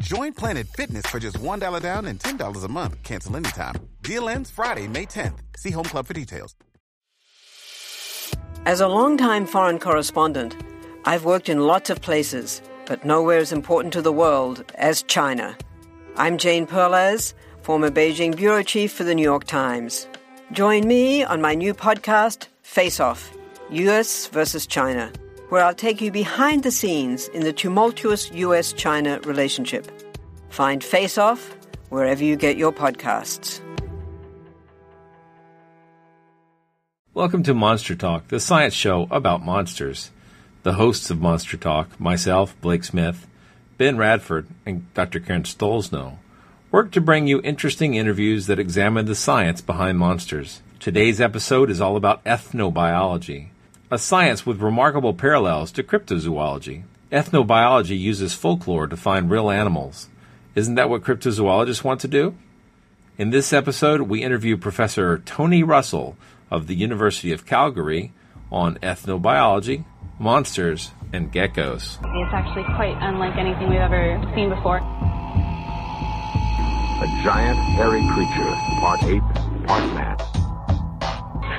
Join Planet Fitness for just $1 down and $10 a month. Cancel anytime. Deal ends Friday, May 10th. See Home Club for details. As a longtime foreign correspondent, I've worked in lots of places, but nowhere as important to the world as China. I'm Jane Perlez, former Beijing bureau chief for the New York Times. Join me on my new podcast, Face Off US versus China, where I'll take you behind the scenes in the tumultuous US China relationship. Find Face Off wherever you get your podcasts. Welcome to Monster Talk, the science show about monsters. The hosts of Monster Talk, myself, Blake Smith, Ben Radford, and Dr. Karen Stollznow, work to bring you interesting interviews that examine the science behind monsters. Today's episode is all about ethnobiology, a science with remarkable parallels to cryptozoology. Ethnobiology uses folklore to find real animals. Isn't that what cryptozoologists want to do? In this episode, we interview Professor Tony Russell of the University of Calgary on ethnobiology, monsters, and geckos. It's actually quite unlike anything we've ever seen before. A giant, hairy creature, part ape, part man.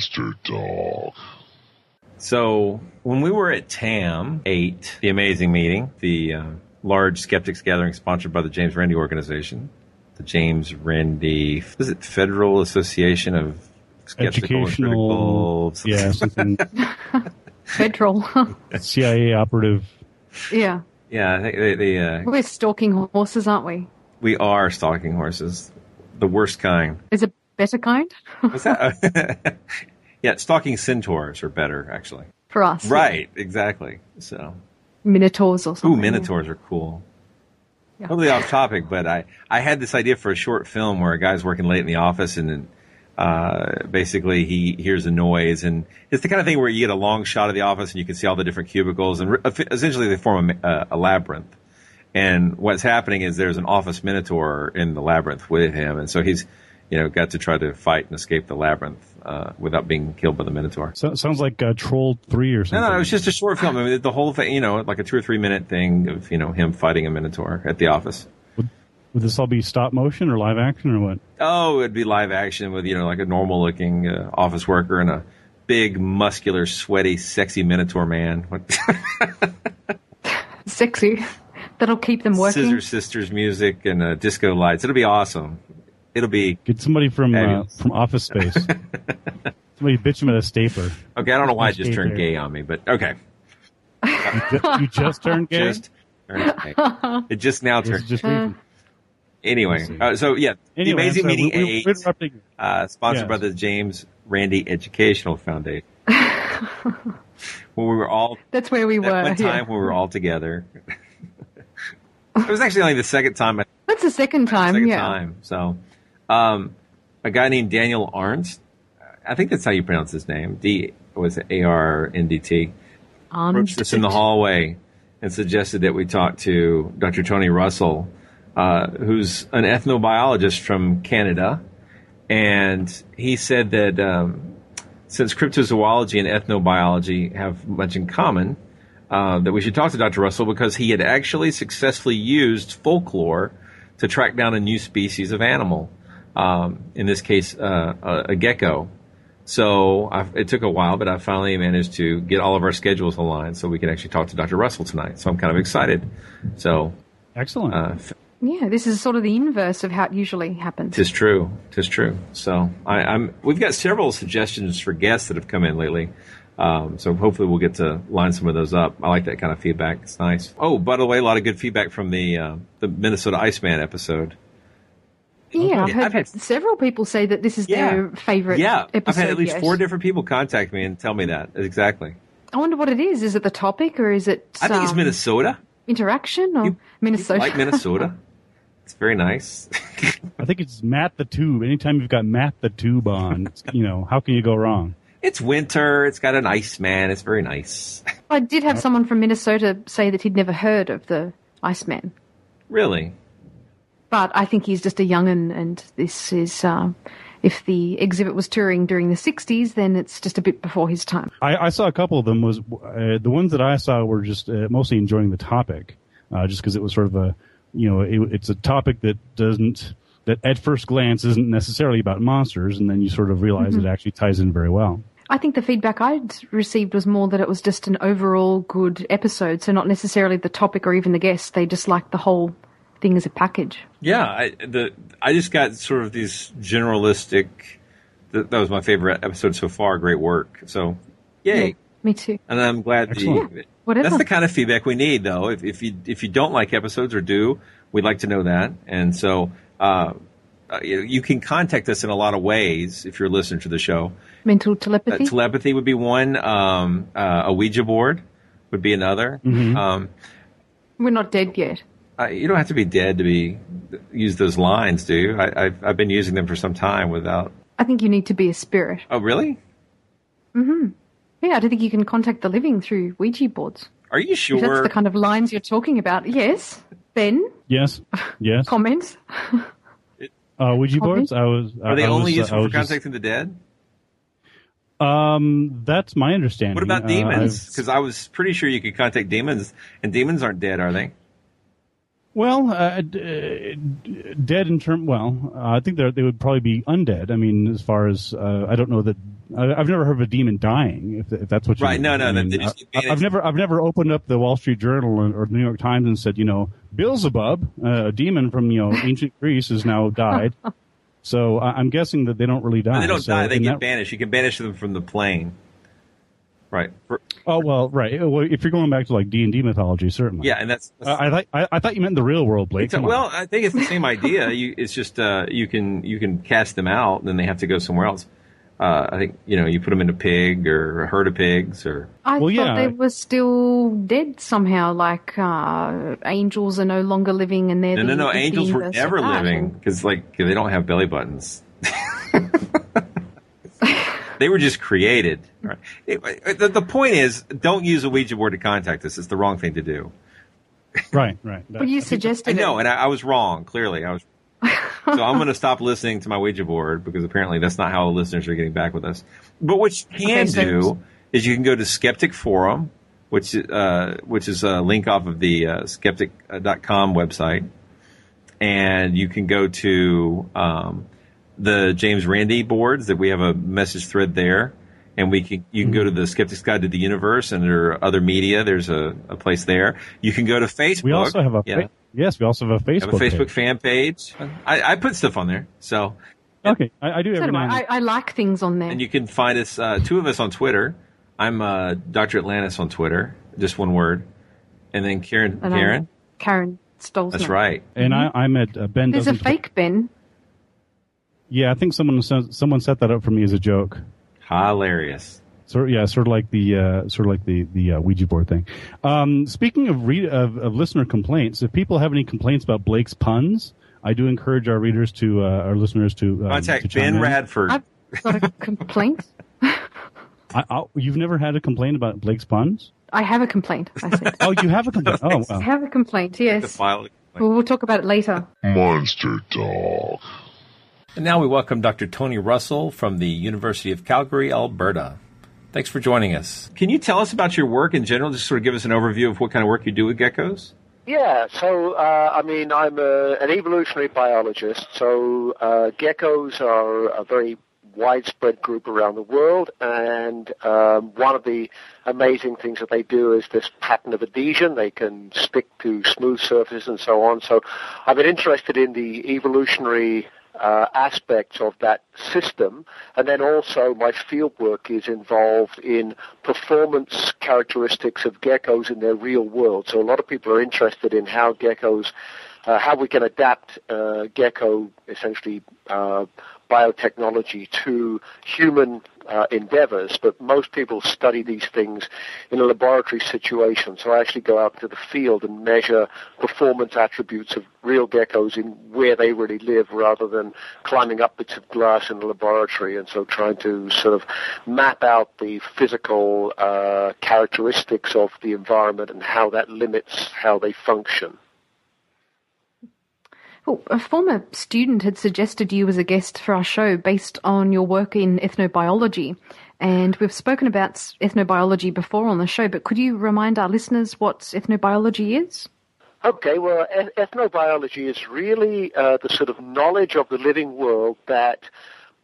Monster Dog. So, when we were at TAM 8, the amazing meeting, the uh, large skeptics gathering sponsored by the James Randi Organization, the James Randi, is it Federal Association of Skeptical Educational, and Critical? yeah, something Federal. CIA operative. yeah. Yeah, I think they, they uh, We're stalking horses, aren't we? we are stalking horses, the worst kind. Is it better kind? What's that? yeah, stalking centaurs are better, actually. For us. Right, exactly. So, Minotaurs or ooh, something. minotaurs are cool. Yeah. Totally off topic, but I, I had this idea for a short film where a guy's working late in the office and then, uh, basically he hears a noise and it's the kind of thing where you get a long shot of the office and you can see all the different cubicles and re- essentially they form a, a, a labyrinth. And what's happening is there's an office minotaur in the labyrinth with him, and so he's, you know, got to try to fight and escape the labyrinth uh, without being killed by the minotaur. So, sounds like uh, Troll Three or something. no, it was just a short film. I mean, the whole thing, you know, like a two or three minute thing of, you know, him fighting a minotaur at the office. Would this all be stop motion or live action or what? Oh, it'd be live action with, you know, like a normal looking uh, office worker and a big, muscular, sweaty, sexy minotaur man. Sexy. That'll keep them working. Scissor Sisters music and uh, disco lights. It'll be awesome. It'll be Get somebody from uh, from Office Space. somebody bitch him at a stapler. okay. I don't know why it just turned gay on me, but okay. You ju- you just turned gay. Just turned gay. It just now turned. just recent. Anyway, uh, so yeah, the amazing so meeting we, we, eight, uh, sponsored Yes. by the James Randi Educational Foundation. when we were all That's where we that were. one time yeah. when we were all together. it was actually only the second time. I That's the second time, second yeah. time. So, um, a guy named Daniel Arndt, I think that's how you pronounce his name. D was A R N D T. Approached us in the hallway and suggested that we talk to Dr. Tony Russell, uh, who's an ethnobiologist from Canada, and he said that um, since cryptozoology and ethnobiology have much in common, uh, that we should talk to Dr. Russell because he had actually successfully used folklore to track down a new species of animal. Um, in this case, uh, a, a gecko. So I, it took a while, but I finally managed to get all of our schedules aligned so we could actually talk to Dr. Russell tonight. So I'm kind of excited. So Excellent. uh, Yeah, this is sort of the inverse of how it usually happens. Tis true. Tis true. So I, I'm. We've got several suggestions for guests that have come in lately. Um, so hopefully we'll get to line some of those up. I like that kind of feedback. It's nice. Oh, by the way, a lot of good feedback from the uh, the Minnesota Iceman episode. Yeah, I've heard I've had- several people say that this is their favorite Yeah, episode. I've had at least yet. four different people contact me and tell me that exactly. I wonder what it is. Is it the topic or is it I think it's um, Minnesota. interaction or Minnesota? Like Minnesota. it's very nice. I think it's Matt the Tube. Anytime you've got Matt the Tube on, you know, how can you go wrong? It's winter. It's got an ice man. It's very nice. I did have someone from Minnesota say that he'd never heard of the Iceman, Really. But I think he's just a young'un, and this is. Uh, if the exhibit was touring during the '60s, then it's just a bit before his time. I, I saw a couple of them. Was uh, the ones that I saw were just uh, mostly enjoying the topic, uh, just because it was sort of a, you know, it, it's a topic that doesn't that at first glance isn't necessarily about monsters, and then you sort of realize Mhm. it actually ties in very well. I think the feedback I'd received was more that it was just an overall good episode, so not necessarily the topic or even the guest. They just liked the whole thing as a package. Yeah, I, the I just got sort of these generalistic. That, that was my favorite episode so far. Great work. So, yay! Yeah, me too. And I'm glad Excellent. the Yeah, whatever. that's the kind of feedback we need, though. If, if you if you don't like episodes or do, we'd like to know that. And so, uh, uh, you, you can contact us in a lot of ways if you're listening to the show. Mental Uh, telepathy. telepathy would be one. Um, uh, a Ouija board would be another. Um, We're not dead yet. Uh, you don't have to be dead to be use those lines, do you? I, I've I've been using them for some time without. I think you need to be a spirit. Oh, really? hmm Yeah, I don't think you can contact the living through Ouija boards. Are you If that's the kind of lines you're talking about. Yes. Ben, Yes, yes. comments? Uh, Ouija boards. I was. Are they I only was, useful I for was just- contacting the dead? Um, that's my understanding. What about Uh, demons? I've- Because I was pretty sure you could contact demons, and demons aren't dead, are they? Well, uh, d- uh, dead in term. Well, uh, I think they they would probably be undead. I mean, as far as uh, I don't know that I, I've never heard of a demon dying. If, if that's what you Right, mean. no, no, I no, mean, they just I, have never I've never opened up the Wall Street Journal or, or the New York Times and said, you know, Beelzebub, uh, a demon from you know ancient Greece, has now died. so I, I'm guessing that they don't really die. No, they don't So die; they get that- banished. You can banish them from the plane. Right. For- Oh well, right. Well, if you're going back to like D and D mythology, certainly. yeah, and that's. Uh, I, thought I, I thought you meant the real world, Blake. It's a- on. well, I think it's the same idea. You, it's just uh, you can you can cast them out, and then they have to go somewhere else. Uh, I think you know you put them in a pig or a herd of pigs, or I Well, thought yeah. they were still dead somehow, like uh, angels are no longer living and they're no, the, no, no. the Angels were inverse never of living because like they don't have belly buttons. they were just created. Right. It- the, the point is, don't use a Ouija board to contact us. It's the wrong thing to do. right, right. But you suggested. I suggested know, it. and I, I was wrong. Clearly, I was. so I'm going to stop listening to my Ouija board because apparently that's not how the listeners are getting back with us. But what you can Okay, so- do is you can go to Skeptic Forum, which uh, which is a link off of the uh, skeptic.com website, and you can go to um, the James Randi boards that we have a message thread there. And we can, you can go to the Skeptic's Guide to the Universe and there are other media. There's a, a place there. You can go to Facebook. We also have a Yeah. fa- yes, we also have a Facebook. have a Facebook page. fan page. I, I put stuff on there, so Okay, I, I do So every do I. I, I like things on there. and you can find us uh, two of us on Twitter. I'm uh, Dr. Atlantis on Twitter, just one word, and then Karen. And I'm Karen, Karen Stollznow. that's right. And I, I'm at uh, Ben. There's a doesn't fake Ben. Yeah, I think someone someone set that up for me as a joke. Hilarious. Sort yeah, sort of like the uh, sort of like the the uh, Ouija board thing. Um, speaking of, re- of of listener complaints, if people have any complaints about Blake's puns, I do encourage our readers to uh, our listeners to um, Contact to chime Ben in. Radford. I've got a complaint. I, I, you've never had a complaint about Blake's puns? I have a complaint. I said. Oh, you have a complaint. Oh, I have a complaint. the Yes. file. Well, we'll talk about it later. Monster Dog. And now we welcome Dr. Tony Russell from the University of Calgary, Alberta. Thanks for joining us. Can you tell us about your work in general? Just sort of give us an overview of what kind of work you do with geckos. Yeah, so uh, I mean, I'm a, an evolutionary biologist, so uh, geckos are a very widespread group around the world, and um, one of the amazing things that they do is this pattern of adhesion. They can stick to smooth surfaces and so on. So I've been interested in the evolutionary uh, aspects of that system. And then also my field work is involved in performance characteristics of geckos in their real world. So a lot of people are interested in how geckos uh, how we can adapt uh, gecko essentially uh, biotechnology to human uh, endeavors, but most people study these things in a laboratory situation. So I actually go out to the field and measure performance attributes of real geckos in where they really live rather than climbing up bits of glass in a laboratory. And so trying to sort of map out the physical uh, characteristics of the environment and how that limits how they function. Well, a former student had suggested you as a guest for our show based on your work in ethnobiology. And we've spoken about ethnobiology before on the show, but could you remind our listeners what ethnobiology is? Okay, well, ethnobiology is really uh, the sort of knowledge of the living world that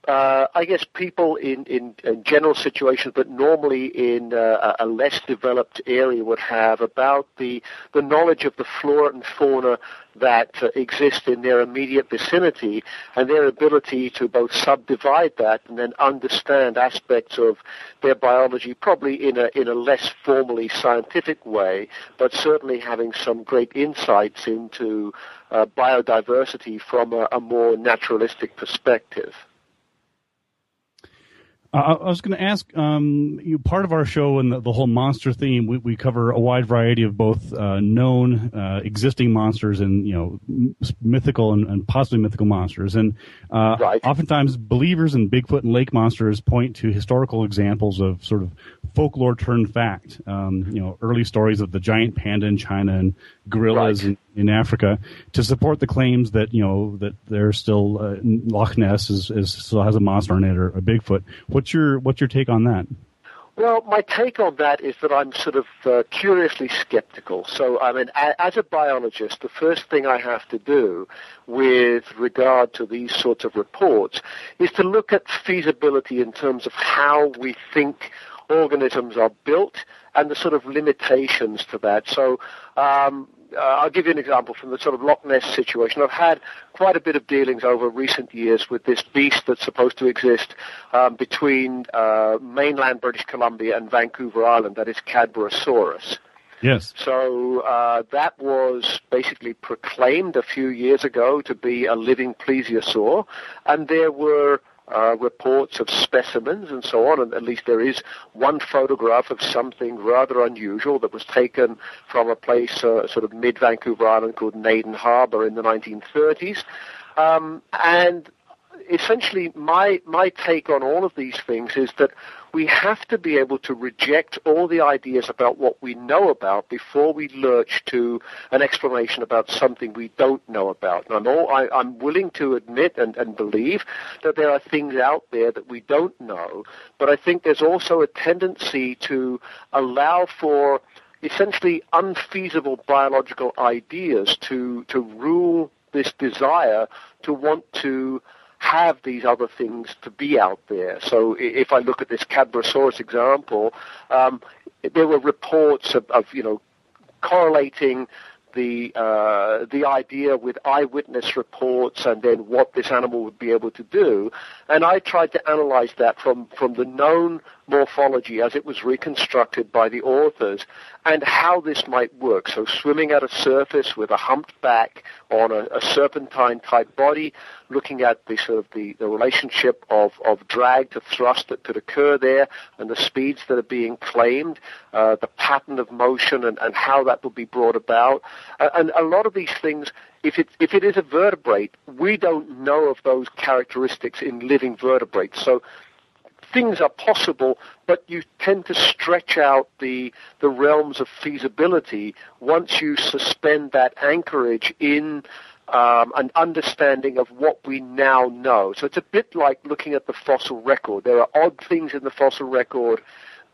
uh, I guess people in, in, in, general situations, but normally in uh, a less developed area, would have about the the knowledge of the flora and fauna that uh, exist in their immediate vicinity, and their ability to both subdivide that and then understand aspects of their biology, probably in a in a less formally scientific way, but certainly having some great insights into uh, biodiversity from a, a more naturalistic perspective. I was going to ask, um, you part of our show and the, the whole monster theme. We, we, cover a wide variety of both uh, known, uh, existing monsters and you know mythical and, and possibly mythical monsters. And uh, right. oftentimes, believers in Bigfoot and lake monsters point to historical examples of sort of folklore turned fact. Um, you know, early stories of the giant panda in China and gorillas right. in, in, Africa to support the claims that you know that there's still uh, Loch Ness is, is, still has a monster in it or a Bigfoot. What's your what's your take on that? Well, my take on that is that I'm sort of uh, curiously skeptical. So, I mean, a- as a biologist, the first thing I have to do with regard to these sorts of reports is to look at feasibility in terms of how we think organisms are built and the sort of limitations to that. So, um, uh, I'll give you an example from the sort of Loch Ness situation. I've had quite a bit of dealings over recent years with this beast that's supposed to exist um, between uh, mainland British Columbia and Vancouver Island, that is Cadborosaurus. Yes. So uh, that was basically proclaimed a few years ago to be a living plesiosaur, and there were uh, reports of specimens and so on, and at least there is one photograph of something rather unusual that was taken from a place uh, sort of mid Vancouver Island called Naden Harbor in the 1930s. Um, and essentially, my my take on all of these things is that we have to be able to reject all the ideas about what we know about before we lurch to an explanation about something we don't know about. And I'm all I, I'm willing to admit and, and believe that there are things out there that we don't know, but I think there's also a tendency to allow for essentially unfeasible biological ideas to to rule this desire to want to have these other things to be out there. So if I look at this Cadborosaurus example, um, there were reports of, of, you know, correlating the uh, the idea with eyewitness reports and then what this animal would be able to do, and I tried to analyze that from from the known morphology as it was reconstructed by the authors and how this might work. So swimming at a surface with a humped back on a, a serpentine type body, looking at the sort of the, the relationship of, of drag to thrust that could occur there and the speeds that are being claimed, uh, the pattern of motion and, and how that would be brought about. Uh, and a lot of these things if it, if it is a vertebrate, we don't know of those characteristics in living vertebrates. So things are possible, but you tend to stretch out the the realms of feasibility once you suspend that anchorage in um, an understanding of what we now know. So it's a bit like looking at the fossil record. There are odd things in the fossil record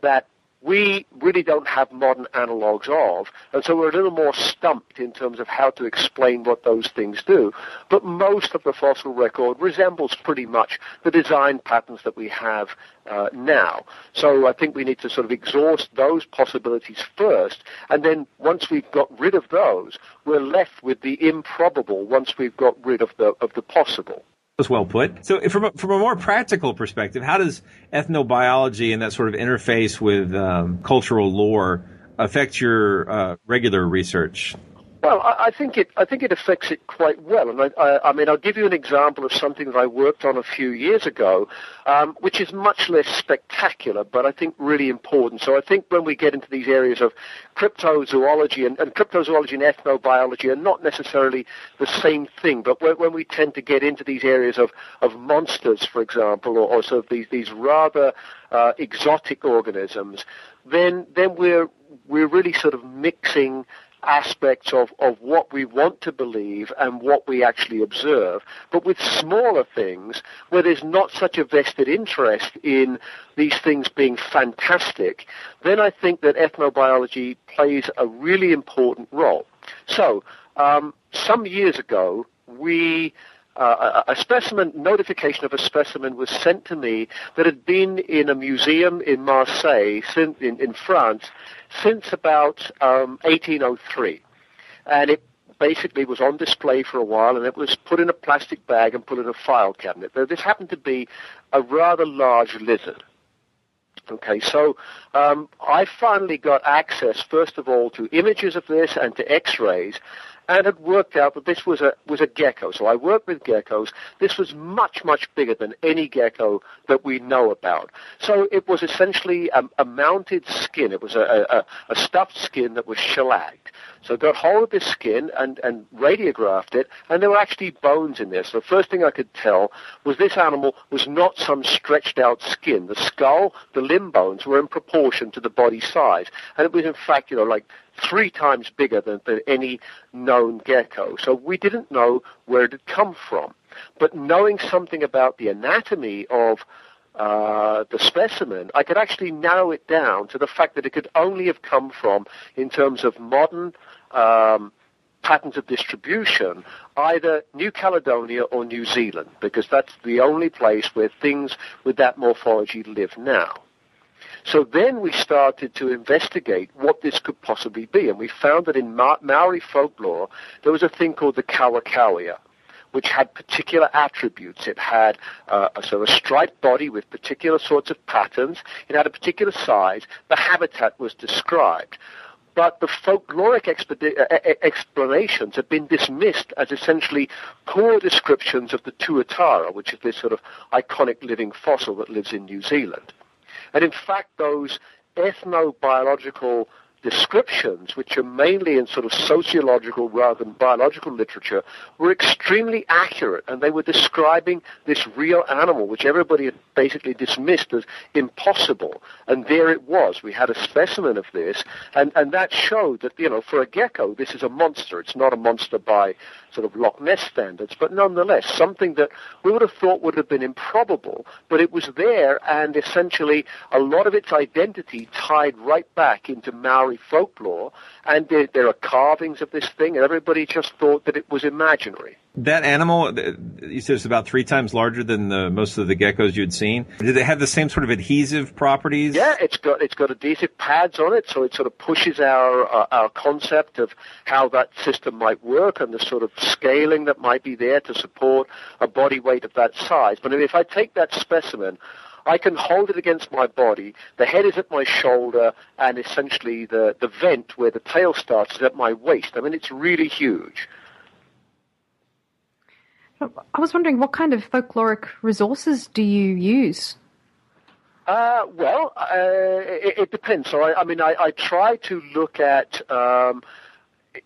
that we really don't have modern analogs of, and so we're a little more stumped in terms of how to explain what those things do. But most of the fossil record resembles pretty much the design patterns that we have uh, now. So I think we need to sort of exhaust those possibilities first, and then once we've got rid of those, we're left with the improbable once we've got rid of the of the possible was well put. So, from a, from a more practical perspective, how does ethnobiology and that sort of interface with um, cultural lore affect your uh, regular research? Well, I, I, think it. I think it affects it quite well, and I, I, I, mean, I'll give you an example of something that I worked on a few years ago, um, which is much less spectacular, but I think really important. So I think when we get into these areas of cryptozoology and, and cryptozoology and ethnobiology are not necessarily the same thing, but when, when we tend to get into these areas of, of monsters, for example, or, or sort of these these rather uh, exotic organisms, then then we're we're really sort of mixing aspects of, of what we want to believe and what we actually observe. But with smaller things, where there's not such a vested interest in these things being fantastic, then I think that ethnobiology plays a really important role. So, um, some years ago, we uh, a, specimen notification of a specimen was sent to me that had been in a museum in Marseille, in, in France, since about um, 1803, and it basically was on display for a while, and it was put in a plastic bag and put in a file cabinet. Now, this happened to be a rather large lizard. Okay, so um, I finally got access, first of all, to images of this and to X-rays, and had worked out that this was a was a gecko. So I worked with geckos. This was much much bigger than any gecko that we know about. So it was essentially a, a mounted skin. It was a, a, a stuffed skin that was shellacked. So got hold of this skin and, and radiographed it, and there were actually bones in there. So the first thing I could tell was this animal was not some stretched out skin. The skull, the limb bones were in proportion to the body size. And it was in fact, you know, like three times bigger than, than any known gecko. So we didn't know where it had come from. But knowing something about the anatomy of uh, the specimen, I could actually narrow it down to the fact that it could only have come from, in terms of modern um, patterns of distribution, either New Caledonia or New Zealand, because that's the only place where things with that morphology live now. So then we started to investigate what this could possibly be, and we found that in Ma- Maori folklore there was a thing called the kawekaweau, which had particular attributes. It had uh, a sort of striped body with particular sorts of patterns. It had a particular size. The habitat was described. But the folkloric expedi- uh, explanations have been dismissed as essentially poor descriptions of the tuatara, which is this sort of iconic living fossil that lives in New Zealand. And in fact, those ethnobiological descriptions, which are mainly in sort of sociological rather than biological literature, were extremely accurate, and they were describing this real animal, which everybody had basically dismissed as impossible. And there it was. We had a specimen of this, and, and that showed that, you know, for a gecko, this is a monster. It's not a monster by sort of Loch Ness standards, but nonetheless, something that we would have thought would have been improbable, but it was there, and essentially a lot of its identity tied right back into Maori folklore, and there, there are carvings of this thing, and everybody just thought that it was imaginary. That animal, you said it's about three times larger than the, most of the geckos you'd seen. Did it have the same sort of adhesive properties? Yeah, it's got it's got adhesive pads on it, so it sort of pushes our uh, our concept of how that system might work and the sort of scaling that might be there to support a body weight of that size. But if I take that specimen, I can hold it against my body. The head is at my shoulder, and essentially the, the vent where the tail starts is at my waist. I mean, it's really huge. I was wondering, what kind of folkloric resources do you use? Uh, well, uh, it, it, depends. So, I, I mean, I, I, try to look at, um,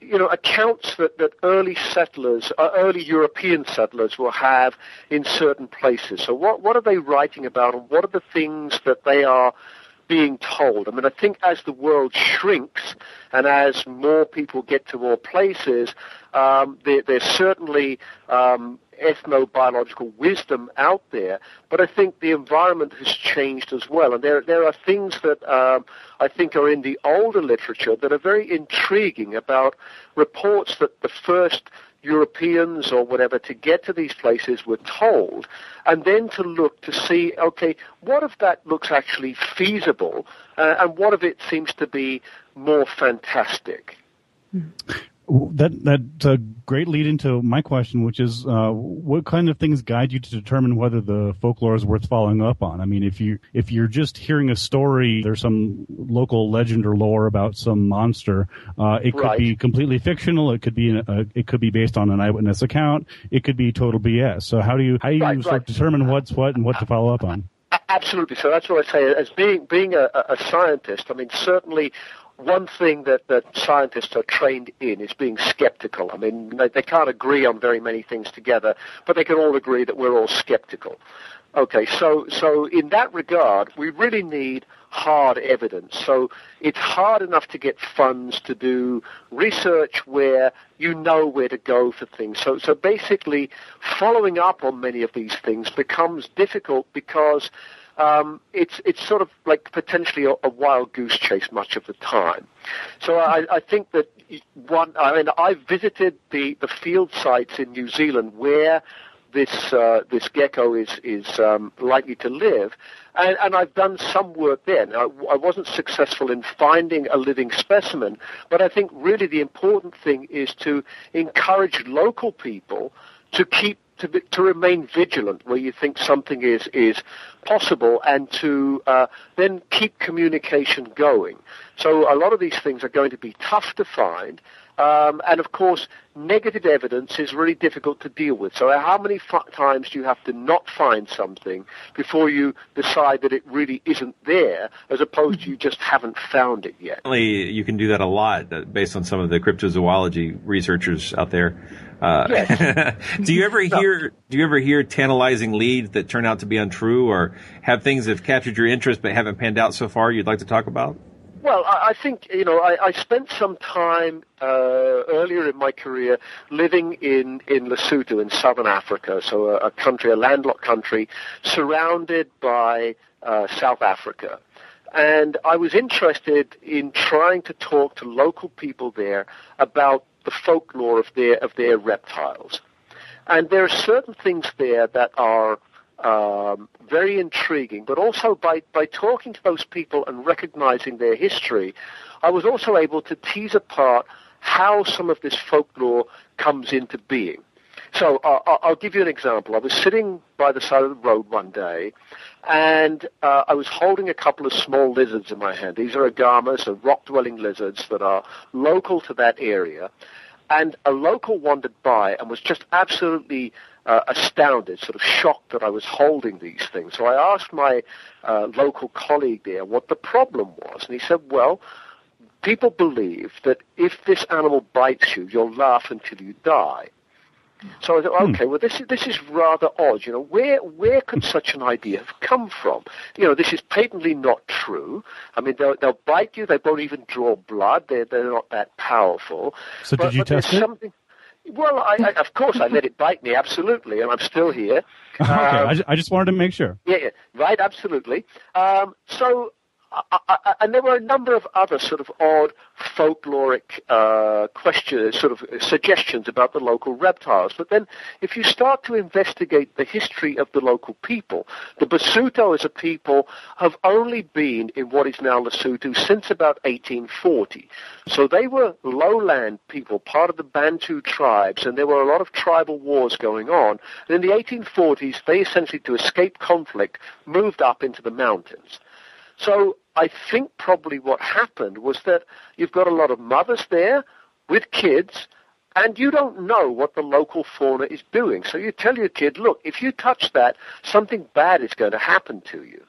you know, accounts that, that early settlers, uh, early European settlers will have in certain places. So, what what are they writing about, and what are the things that they are being told. I mean, I think as the world shrinks and as more people get to more places, um, there, there's certainly um, ethnobiological wisdom out there, but I think the environment has changed as well. And there, there are things that um, I think are in the older literature that are very intriguing about reports that the first Europeans or whatever to get to these places were told, and then to look to see, okay, what if that looks actually feasible, uh, and what if it seems to be more fantastic? That that's a great lead into my question, which is uh, what kind of things guide you to determine whether the folklore is worth following up on? I mean, if you if you're just hearing a story, there's some local legend or lore about some monster. Uh, it could Right. be completely fictional. It could be a, it could be based on an eyewitness account. It could be total BS. So how do you how do you Right, sort of determine what's what and what to follow up on? Absolutely. So that's what I say. As being being a a scientist, I mean, certainly one thing that, that scientists are trained in is being skeptical. I mean, they, they can't agree on very many things together, but they can all agree that we're all skeptical. Okay, so so in that regard, we really need hard evidence. So it's hard enough to get funds to do research where you know where to go for things. So so basically, following up on many of these things becomes difficult because um, it's it's sort of like potentially a, a wild goose chase much of the time. So I, I think that one. I mean, I visited the the field sites in New Zealand where this uh, this gecko is is um, likely to live, and, and I've done some work there. Now, I wasn't successful in finding a living specimen, but I think really the important thing is to encourage local people to keep to, be, to remain vigilant where you think something is is possible, and to uh, then keep communication going. So a lot of these things are going to be tough to find. Um, and of course, negative evidence is really difficult to deal with. So, how many f- times do you have to not find something before you decide that it really isn't there, as opposed to you just haven't found it yet? You can do that a lot uh, based on some of the cryptozoology researchers out there. Uh, do you ever hear do you ever hear tantalizing leads that turn out to be untrue, or have things that have captured your interest but haven't panned out so far? You'd like to talk about? Well, I, I think you know I, I spent some time uh, earlier in my career living in in Lesotho in southern Africa, so a, a country, a landlocked country, surrounded by uh, South Africa. And I was interested in trying to talk to local people there about the folklore of their of their reptiles. And there are certain things there that are um, very intriguing, but also by, by talking to those people and recognizing their history, I was also able to tease apart how some of this folklore comes into being. So uh, I'll give you an example. I was sitting by the side of the road one day, and uh, I was holding a couple of small lizards in my hand. These are agamas, or rock-dwelling lizards that are local to that area. And a local wandered by and was just absolutely uh, astounded, sort of shocked that I was holding these things. So I asked my uh, local colleague there what the problem was, and he said, "Well, people believe that if this animal bites you, you'll laugh until you die." So I thought, okay, well, this is this is rather odd. You know, where where could such an idea have come from? You know, this is patently not true. I mean, they'll they'll bite you. They won't even draw blood. They're they're not that powerful. So but, did you but test it? Something, well, I, I, of course, I let it bite me, absolutely, and I'm still here. okay, Um, I, ju- I just wanted to make sure. yeah, yeah, right, absolutely. Um, so, I, I, and there were a number of other sort of odd folkloric uh, questions, sort of suggestions about the local reptiles. But then, if you start to investigate the history of the local people, the Basuto as a people have only been in what is now Lesotho since about 1840. So they were lowland people, part of the Bantu tribes, and there were a lot of tribal wars going on. And in the 1840s, they essentially, to escape conflict, moved up into the mountains. So I think probably what happened was that you've got a lot of mothers there with kids, and you don't know what the local fauna is doing. So you tell your kid, look, if you touch that, something bad is going to happen to you.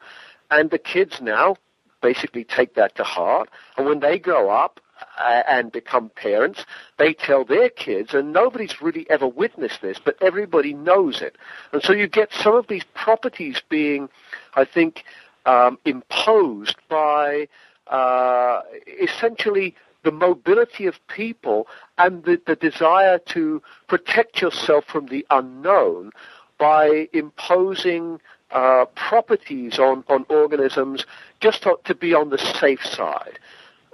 And the kids now basically take that to heart, and when they grow up, uh, and become parents, they tell their kids, and nobody's really ever witnessed this, but everybody knows it. And so you get some of these properties being, I think, um, imposed by uh, essentially the mobility of people and the, the desire to protect yourself from the unknown by imposing uh, properties on, on organisms just to, to be on the safe side.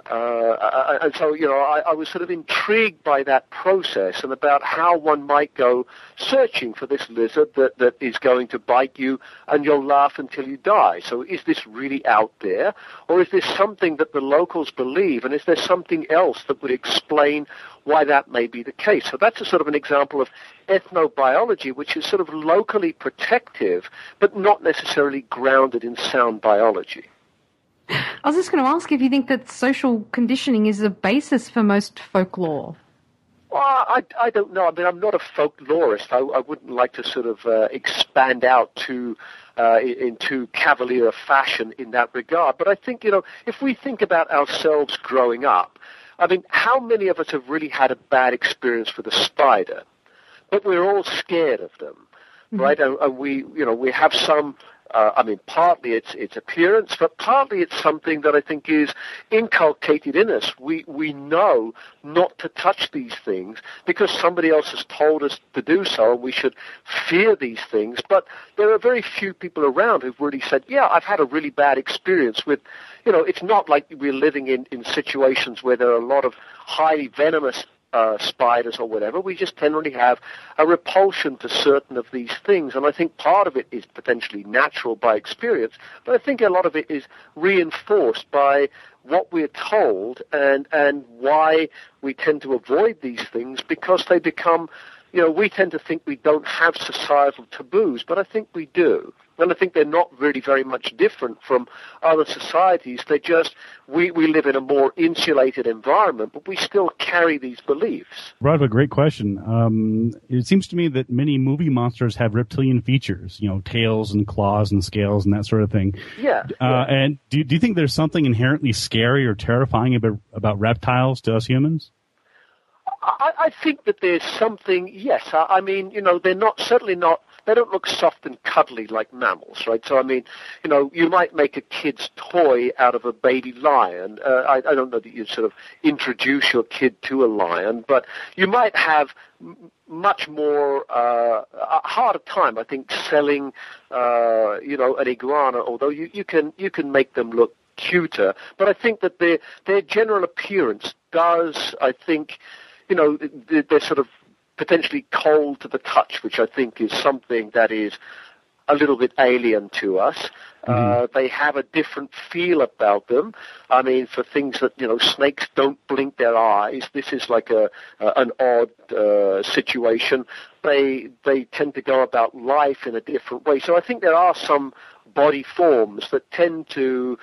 Uh, and so, you know, I, I, was sort of intrigued by that process and about how one might go searching for this lizard that, that is going to bite you and you'll laugh until you die. So is this really out there? Or is this something that the locals believe? And is there something else that would explain why that may be the case? So that's a sort of an example of ethnobiology, which is sort of locally protective, but not necessarily grounded in sound biology. I was just going to ask if you think that social conditioning is the basis for most folklore. Well, I, I don't know. I mean, I'm not a folklorist. I, I wouldn't like to sort of uh, expand out to uh, into cavalier fashion in that regard. But I think, you know, if we think about ourselves growing up, I mean, how many of us have really had a bad experience with a spider? But we're all scared of them, mm-hmm. right? And, and we, you know, we have some uh, I mean, partly it's its appearance, but partly it's something that I think is inculcated in us. We we know not to touch these things because somebody else has told us to do so, and we should fear these things. But there are very few people around who've really said, "Yeah, I've had a really bad experience with." You know, it's not like we're living in in situations where there are a lot of highly venomous uh, spiders or whatever. We just generally have a repulsion to certain of these things. And I think part of it is potentially natural by experience, but I think a lot of it is reinforced by what we're told and, and why we tend to avoid these things because they become you know, we tend to think we don't have societal taboos, but I think we do. And I think they're not really very much different from other societies. They just, we, we live in a more insulated environment, but we still carry these beliefs. Brought up a great question. Um, it seems to me that many movie monsters have reptilian features, you know, tails and claws and scales and that sort of thing. Yeah. Uh, yeah. And do, do you think there's something inherently scary or terrifying about, about reptiles to us humans? I, I think that there's something. Yes, I, I mean, you know, they're not certainly not. They don't look soft and cuddly like mammals, right? So I mean, you know, you might make a kid's toy out of a baby lion. Uh, I, I don't know that you'd sort of introduce your kid to a lion, but you might have much more uh, a harder time, I think, selling, uh, you know, an iguana. Although you, you can you can make them look cuter, but I think that their their general appearance does, I think, you know, they're sort of potentially cold to the touch, which I think is something that is a little bit alien to us. Mm-hmm. Uh, they have a different feel about them. I mean, for things that you know, snakes don't blink their eyes. This is like a, a an odd uh, situation. They they tend to go about life in a different way. So I think there are some body forms that tend to,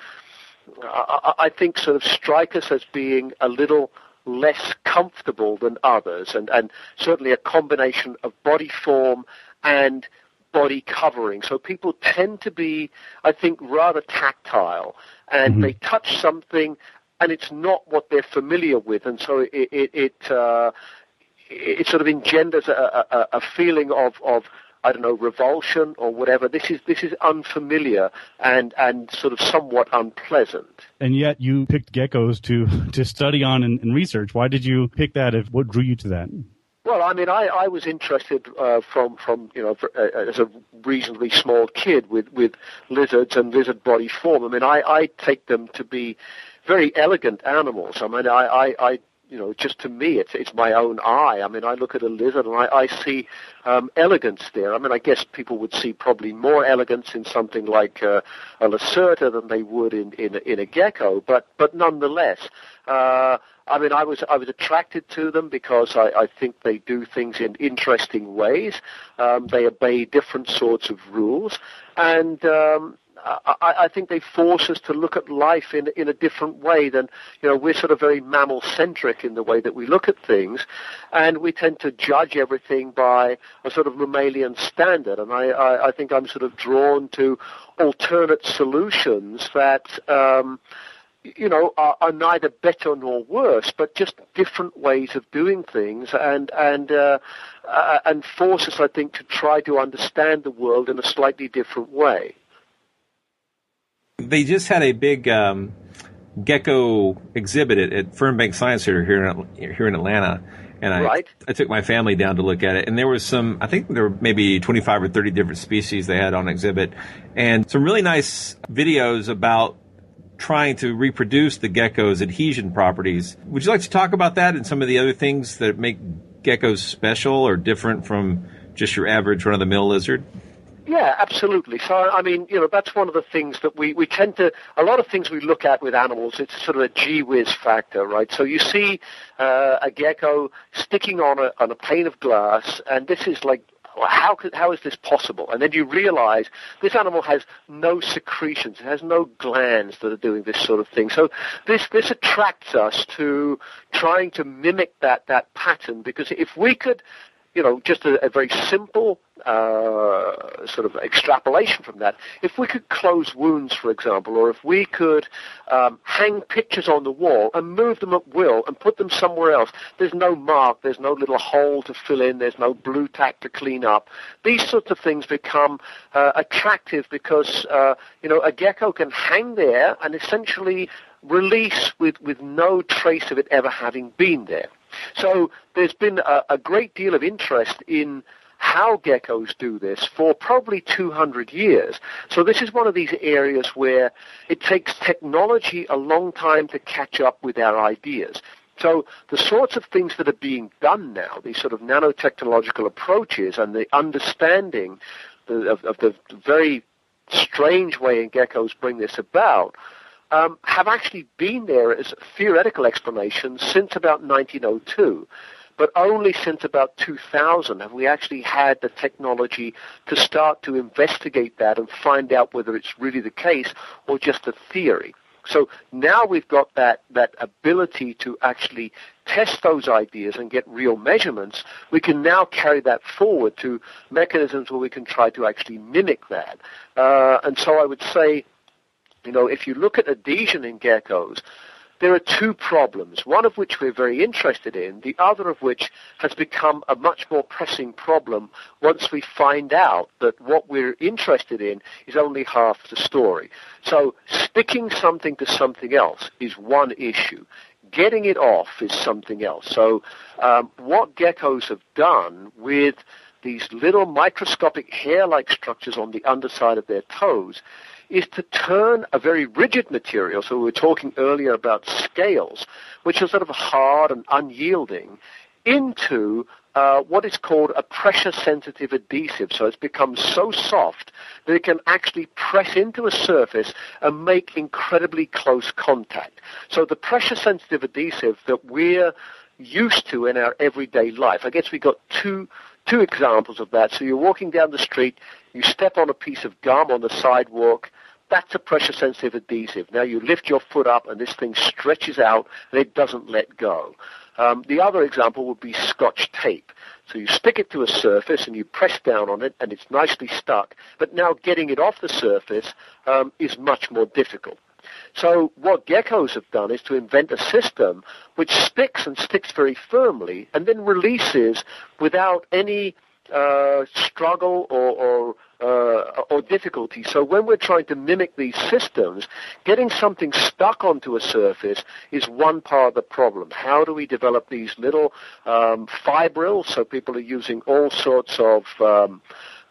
I, I think, sort of strike us as being a little less comfortable than others, and, and certainly a combination of body form and body covering. So people tend to be, I think, rather tactile, and mm-hmm. they touch something, and it's not what they're familiar with, and so it it, it, uh, it sort of engenders a, a, a feeling of of I don't know, revulsion or whatever. This is this is unfamiliar and and sort of somewhat unpleasant. And yet, you picked geckos to to study on and, and research. Why did you pick that? If what drew you to that? Well, I mean, I, I was interested uh, from from you know uh, as a reasonably small kid with with lizards and lizard body form. I mean, I I take them to be very elegant animals. I mean, I I, I you know, just to me, it's it's my own eye. I mean, I look at a lizard and I, I see um, elegance there. I mean, I guess people would see probably more elegance in something like uh, a lacerta than they would in in, in a gecko, but but nonetheless. Uh, I mean, I was I was attracted to them because I, I think they do things in interesting ways. Um, they obey different sorts of rules, and um, I, I think they force us to look at life in in a different way than you know we're sort of very mammal centric in the way that we look at things, and we tend to judge everything by a sort of mammalian standard. And I, I, I think I'm sort of drawn to alternate solutions that. Um, you know, are, are, neither better nor worse, but just different ways of doing things, and and uh, uh, and force us, I think, to try to understand the world in a slightly different way they just had a big um, gecko exhibit at, at Fernbank Science Center here in, here in Atlanta. And I, right. I took my family down to look at it, and there was some. I think there were maybe 25 or 30 different species they had on exhibit, and some really nice videos about trying to reproduce the gecko's adhesion properties. Would you like to talk about that and some of the other things that make geckos special or different from just your average run of the mill lizard? Yeah, absolutely. So, I mean, you know, that's one of the things that we, we tend to, a lot of things we look at with animals, it's sort of a gee whiz factor, right? So you see uh, a gecko sticking on a, on a pane of glass, and this is like how could, how is this possible? And then you realize this animal has no secretions, it has no glands that are doing this sort of thing. So this this attracts us to trying to mimic that that pattern because if we could you know, just a, a very simple uh, sort of extrapolation from that. If we could close wounds, for example, or if we could um, hang pictures on the wall and move them at will and put them somewhere else, there's no mark, there's no little hole to fill in, there's no blue tack to clean up. These sorts of things become uh, attractive because uh, you know a gecko can hang there and essentially release with, with no trace of it ever having been there. So there's been a, a great deal of interest in how geckos do this for probably 200 years. So this is one of these areas where it takes technology a long time to catch up with our ideas. So the sorts of things that are being done now, these sort of nanotechnological approaches and the understanding of, of the very strange way in geckos bring this about, um, have actually been there as theoretical explanations since about 1902. But only since about 2000 have we actually had the technology to start to investigate that and find out whether it's really the case or just a theory. So now we've got that, that ability to actually test those ideas and get real measurements. We can now carry that forward to mechanisms where we can try to actually mimic that. Uh, and so I would say you know, if you look at adhesion in geckos, there are two problems, one of which we're very interested in, the other of which has become a much more pressing problem once we find out that what we're interested in is only half the story. So sticking something to something else is one issue. Getting it off is something else. So um, what geckos have done with these little microscopic hair-like structures on the underside of their toes is to turn a very rigid material, so we were talking earlier about scales, which are sort of hard and unyielding, into uh, what is called a pressure-sensitive adhesive. So it's become so soft that it can actually press into a surface and make incredibly close contact. So the pressure-sensitive adhesive that we're used to in our everyday life, I guess we've got two two examples of that. So you're walking down the street, you step on a piece of gum on the sidewalk, that's a pressure sensitive adhesive. Now you lift your foot up and this thing stretches out and it doesn't let go. Um, the other example would be scotch tape. So you stick it to a surface and you press down on it and it's nicely stuck. But now getting it off the surface um, is much more difficult. So what geckos have done is to invent a system which sticks and sticks very firmly and then releases without any uh, struggle or, or uh, or difficulty. So when we're trying to mimic these systems, getting something stuck onto a surface is one part of the problem. How do we develop these little um, fibrils? So people are using all sorts of um,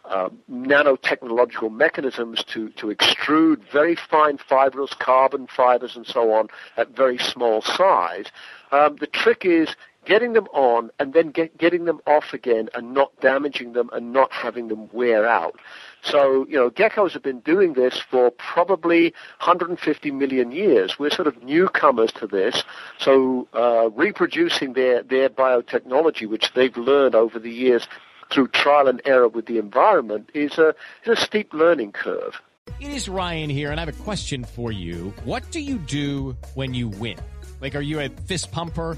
uh, nanotechnological mechanisms to, to extrude very fine fibrils, carbon fibers, and so on at very small size. Um, the trick is getting them on and then get, getting them off again and not damaging them and not having them wear out. So, you know, geckos have been doing this for probably 150 million years. We're sort of newcomers to this. So, uh, reproducing their, their biotechnology, which they've learned over the years through trial and error with the environment, is a, is a steep learning curve. It is Ryan here, and I have a question for you. What do you do when you win? Like, are you a fist pumper?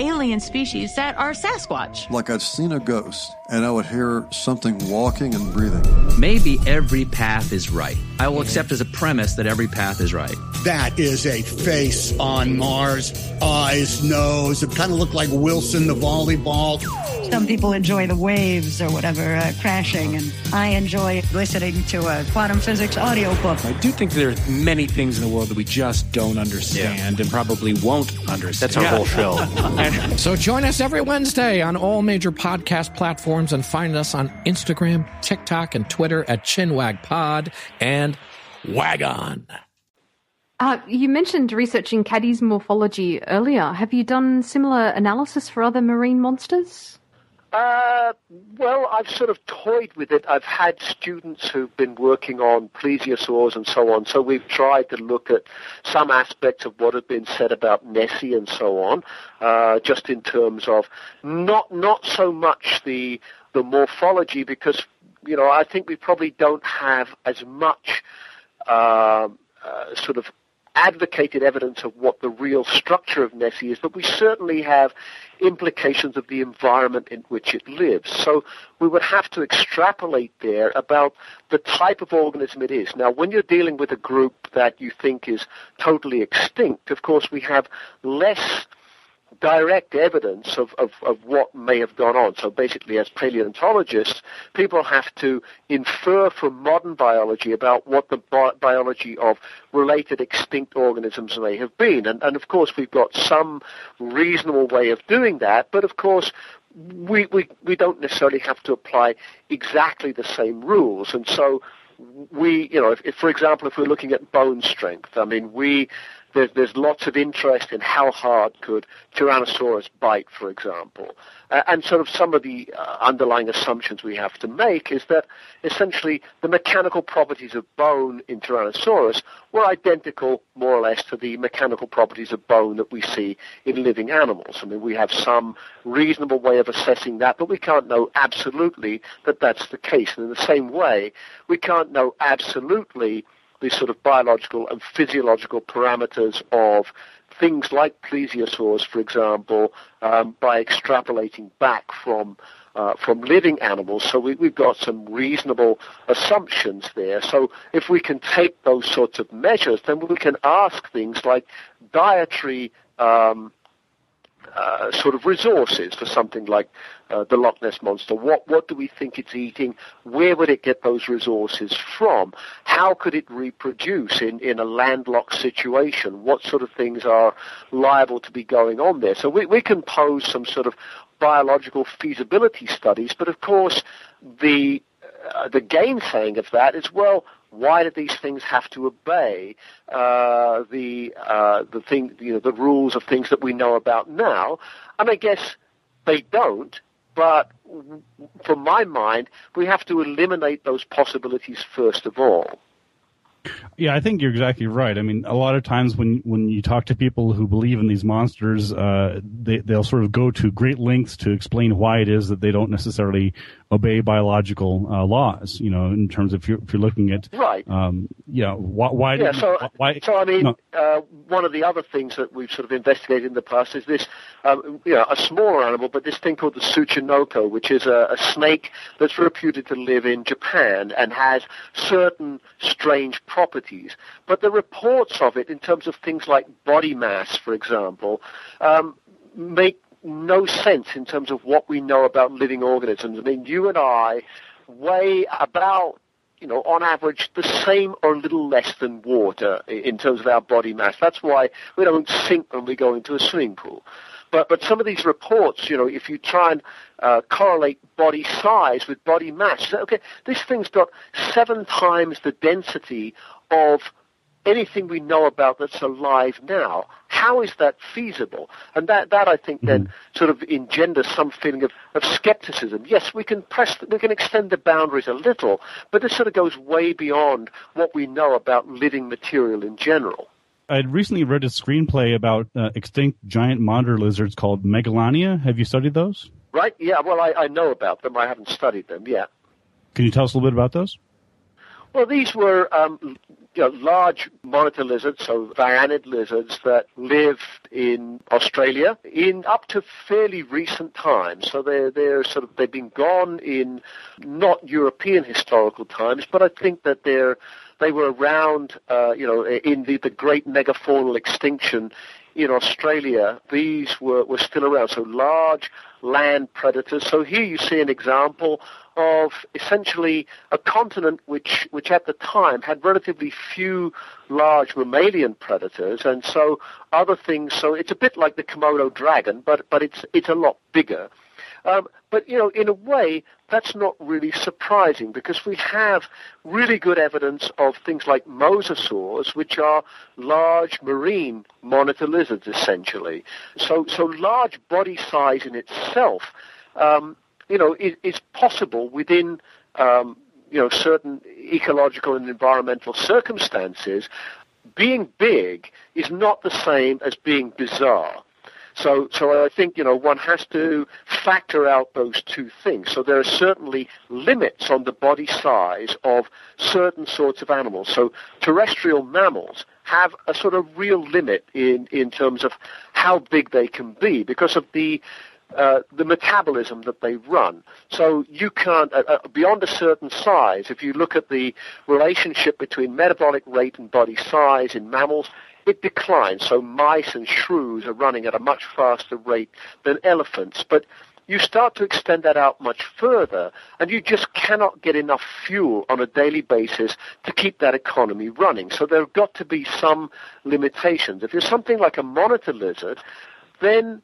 alien species that are Sasquatch? Like I'd seen a ghost and I would hear something walking and breathing. Maybe every path is right. I will accept as a premise that every path is right. That is a face on Mars, eyes, nose. It kind of looked like Wilson the volleyball. Some people enjoy the waves or whatever uh, crashing, and I enjoy listening to a quantum physics audiobook. I do think there are many things in the world that we just don't understand yeah. and probably won't understand. That's our whole show. so join us every Wednesday on all major podcast platforms and find us on Instagram, TikTok, and Twitter at ChinwagPod and Wagon. Uh, you mentioned researching Caddy's morphology earlier. Have you done similar analysis for other marine monsters? Uh, well, I've sort of toyed with it. I've had students who've been working on plesiosaurs and so on, so we've tried to look at some aspects of what had been said about Nessie and so on, uh, just in terms of not not so much the the morphology, because you know I think we probably don't have as much uh, uh sort of advocated evidence of what the real structure of Nessie is, but we certainly have implications of the environment in which it lives. So we would have to extrapolate there about the type of organism it is. Now, when you're dealing with a group that you think is totally extinct, of course, we have less direct evidence of, of, of what may have gone on. So basically, as paleontologists, people have to infer from modern biology about what the bi- biology of related extinct organisms may have been. And, and of course, we've got some reasonable way of doing that, but of course, we, we, we don't necessarily have to apply exactly the same rules. And so we, you know, if, if, for example, if we're looking at bone strength, I mean, we there's, there's lots of interest in how hard could Tyrannosaurus bite, for example. Uh, and sort of some of the uh, underlying assumptions we have to make is that essentially the mechanical properties of bone in Tyrannosaurus were identical, more or less, to the mechanical properties of bone that we see in living animals. I mean, we have some reasonable way of assessing that, but we can't know absolutely that that's the case. And in the same way, we can't know absolutely the sort of biological and physiological parameters of things like plesiosaurs, for example, um, by extrapolating back from uh, from living animals. So we, have got some reasonable assumptions there. So if we can take those sorts of measures, then we can ask things like dietary um, uh, sort of resources for something like uh, the Loch Ness monster. What what do we think it's eating? Where would it get those resources from? How could it reproduce in, in a landlocked situation? What sort of things are liable to be going on there? So we, we can pose some sort of biological feasibility studies, but of course the uh, the gainsaying of that is well, why do these things have to obey uh, the uh, the thing, you know, the rules of things that we know about now? And I guess they don't. But from my mind, we have to eliminate those possibilities first of all. Yeah, I think you're exactly right. I mean, a lot of times when when you talk to people who believe in these monsters, uh, they they'll sort of go to great lengths to explain why it is that they don't necessarily obey biological uh, laws. You know, in terms of if you're, if you're looking at right, um, you know, why, why yeah. So, why, so I mean, no. uh, one of the other things that we've sort of investigated in the past is this, um, you know, a smaller animal, but this thing called the Tsuchinoko, which is a, a snake that's reputed to live in Japan and has certain strange properties. But the reports of it, in terms of things like body mass, for example, um, make no sense in terms of what we know about living organisms. I mean, you and I weigh about, you know, on average, the same or a little less than water in terms of our body mass. That's why we don't sink when we go into a swimming pool. But but some of these reports, you know, if you try and uh, correlate body size with body mass, okay, this thing's got seven times the density of anything we know about that's alive now. How is that feasible? And that, that I think then mm. sort of engenders some feeling of, of skepticism. Yes, we can press, we can extend the boundaries a little, but this sort of goes way beyond what we know about living material in general. I'd recently read a screenplay about uh, extinct giant monitor lizards called Megalania. Have you studied those? Right? Yeah. Well, I, I know about them. I haven't studied them. Yeah. Can you tell us a little bit about those? Well, these were um, you know, large monitor lizards, so varanid lizards that lived in Australia in up to fairly recent times. So they're they're sort of they've been gone in not European historical times, but I think that they're they were around, uh, you know, in the, the great megafaunal extinction in Australia. These were, were still around. So large land predators. So here you see an example of essentially a continent which, which at the time had relatively few large mammalian predators, and so other things. So it's a bit like the Komodo dragon, but but it's it's a lot bigger. Um, but, you know, in a way, that's not really surprising because we have really good evidence of things like mosasaurs, which are large marine monitor lizards, essentially. So, so large body size in itself, um, you know, is, is possible within, um, you know, certain ecological and environmental circumstances. Being big is not the same as being bizarre. So, so I think you know one has to factor out those two things. So there are certainly limits on the body size of certain sorts of animals. So terrestrial mammals have a sort of real limit in in terms of how big they can be because of the uh, the metabolism that they run. So you can't, uh, uh, beyond a certain size, if you look at the relationship between metabolic rate and body size in mammals, it declines. So mice and shrews are running at a much faster rate than elephants. But you start to extend that out much further, and you just cannot get enough fuel on a daily basis to keep that economy running. So there have got to be some limitations. If you're something like a monitor lizard, then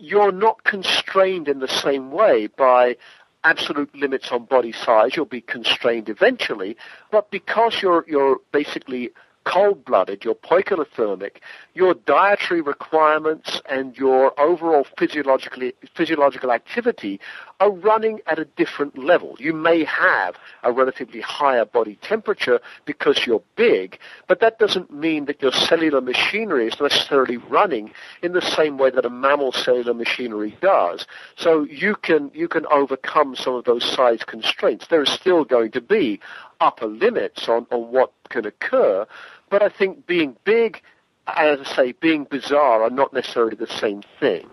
you're not constrained in the same way by absolute limits on body size. You'll be constrained eventually, but because you're you're basically cold-blooded, you're poikilothermic, your dietary requirements and your overall physiological physiological activity are running at a different level. You may have a relatively higher body temperature because you're big, but that doesn't mean that your cellular machinery is necessarily running in the same way that a mammal cellular machinery does. So you can you can overcome some of those size constraints. There is still going to be upper limits on, on what can occur, but I think being big, as I say, being bizarre are not necessarily the same thing.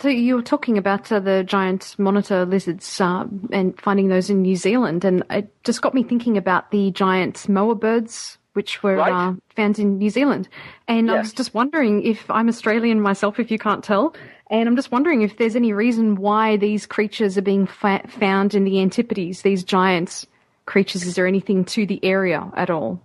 So you were talking about uh, the giant monitor lizards uh, and finding those in New Zealand, and it just got me thinking about the giant moa birds, which were right. uh, found in New Zealand. And yes. I was just wondering if I'm Australian myself, if you can't tell, and I'm just wondering if there's any reason why these creatures are being fa- found in the Antipodes, these giant creatures. Is there anything to the area at all?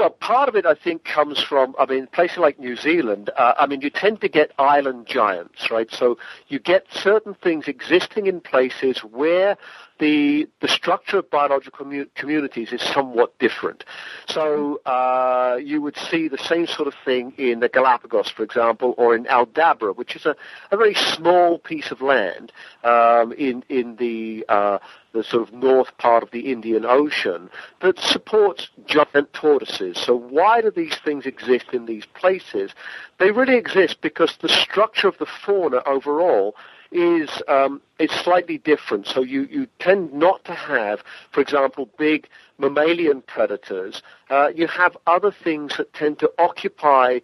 Well, part of it, I think, comes from, I mean, places like New Zealand, uh, I mean, you tend to get island giants, right? So you get certain things existing in places where the the structure of biological commu- communities is somewhat different. So uh, you would see the same sort of thing in the Galapagos, for example, or in Aldabra, which is a, a very small piece of land um, in in the uh, the sort of north part of the Indian Ocean that supports giant tortoises. So why do these things exist in these places? They really exist because the structure of the fauna overall is um, is slightly different. So you, you tend not to have, for example, big mammalian predators. Uh, you have other things that tend to occupy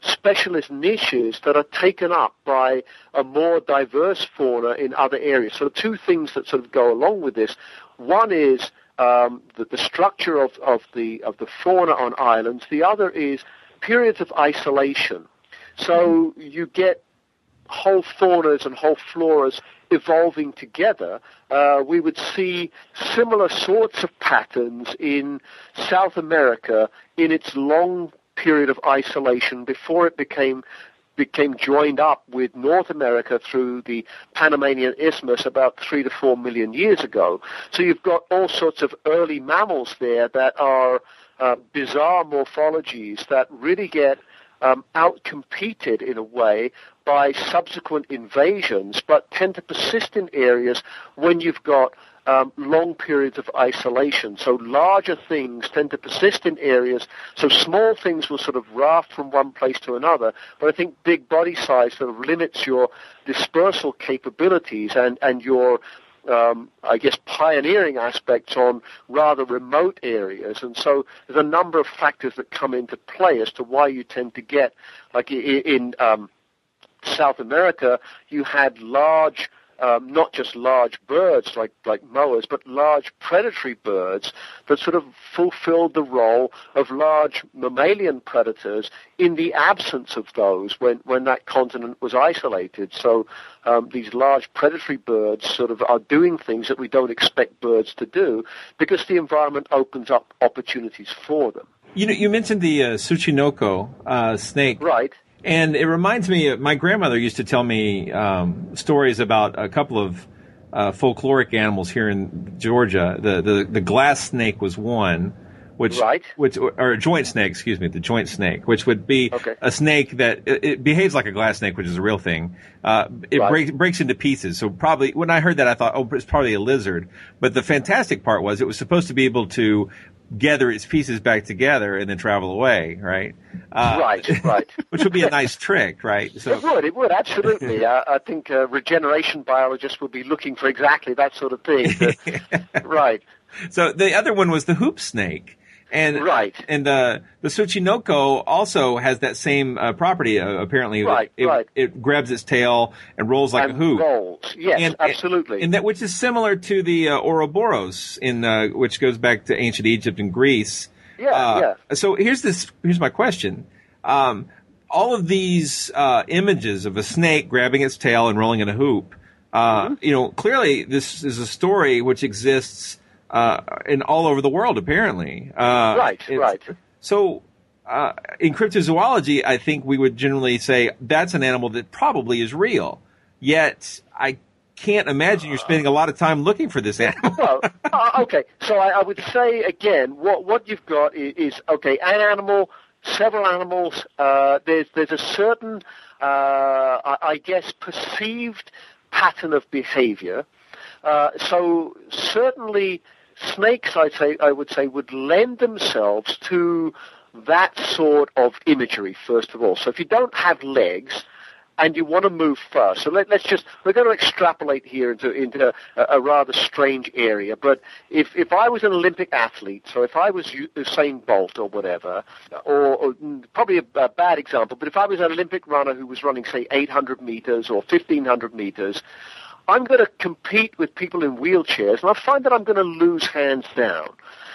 specialist niches that are taken up by a more diverse fauna in other areas. So two things that sort of go along with this. One is um, the, the structure of, of the of the fauna on islands. The other is periods of isolation. So you get whole faunas and whole floras evolving together, uh, we would see similar sorts of patterns in South America in its long period of isolation before it became became joined up with North America through the Panamanian Isthmus about three to four million years ago. So you've got all sorts of early mammals there that are uh, bizarre morphologies that really get um, outcompeted in a way by subsequent invasions, but tend to persist in areas when you've got um, long periods of isolation. So larger things tend to persist in areas. So small things will sort of raft from one place to another. But I think big body size sort of limits your dispersal capabilities and, and your um, I guess, pioneering aspects on rather remote areas. And so there's a number of factors that come into play as to why you tend to get, like in, um, South America, you had large um, not just large birds like, like moas, but large predatory birds that sort of fulfilled the role of large mammalian predators in the absence of those when, when that continent was isolated. So um, these large predatory birds sort of are doing things that we don't expect birds to do because the environment opens up opportunities for them. You know, you mentioned the uh, Tsuchinoko uh, snake. Right. And it reminds me, my grandmother used to tell me um, stories about a couple of uh, folkloric animals here in Georgia. The, the the glass snake was one, which right. which or a joint snake, excuse me, the joint snake, which would be okay. a snake that it, it, behaves like a glass snake, which is a real thing. Uh, it right. breaks breaks into pieces. So probably when I heard that, I thought, oh, it's probably a lizard. But the fantastic part was it was supposed to be able to gather its pieces back together and then travel away, right? Uh, right, right. which would be a nice trick, right? So, it would, it would, absolutely. uh, I think uh, regeneration biologists would be looking for exactly that sort of thing. But, right. So the other one was the hoop snake. And right, and uh, the Tsuchinoko also has that same uh, property. Uh, apparently, right, it, right. It, grabs its tail and rolls like and a hoop. Rolls, yes, and, absolutely. And that which is similar to the uh, Ouroboros, in uh, which goes back to ancient Egypt and Greece. Yeah, uh, yeah. So here's this. Here's my question. Um, all of these uh, images of a snake grabbing its tail and rolling in a hoop. Mm-hmm. You know, clearly this is a story which exists uh, in all over the world, apparently. Uh, right, right. So, uh, in cryptozoology, I think we would generally say that's an animal that probably is real. Yet, I can't imagine you're spending a lot of time looking for this animal. well, uh, okay. So I, I, would say again, what what you've got is, is okay, an animal, several animals. Uh, there's there's a certain, uh, I, I guess, perceived pattern of behavior. Uh, so certainly snakes, I'd say, I would say, would lend themselves to that sort of imagery, first of all. So if you don't have legs, and you want to move fast. So let, us just, we're going to extrapolate here into, into a, a, rather strange area. But if, if I was an Olympic athlete, so if I was Usain Bolt or whatever, or, or mm, probably a, a, bad example, but if I was an Olympic runner who was running, say, 800 meters or 1500 meters, I'm going to compete with people in wheelchairs, and I find that I'm going to lose hands down.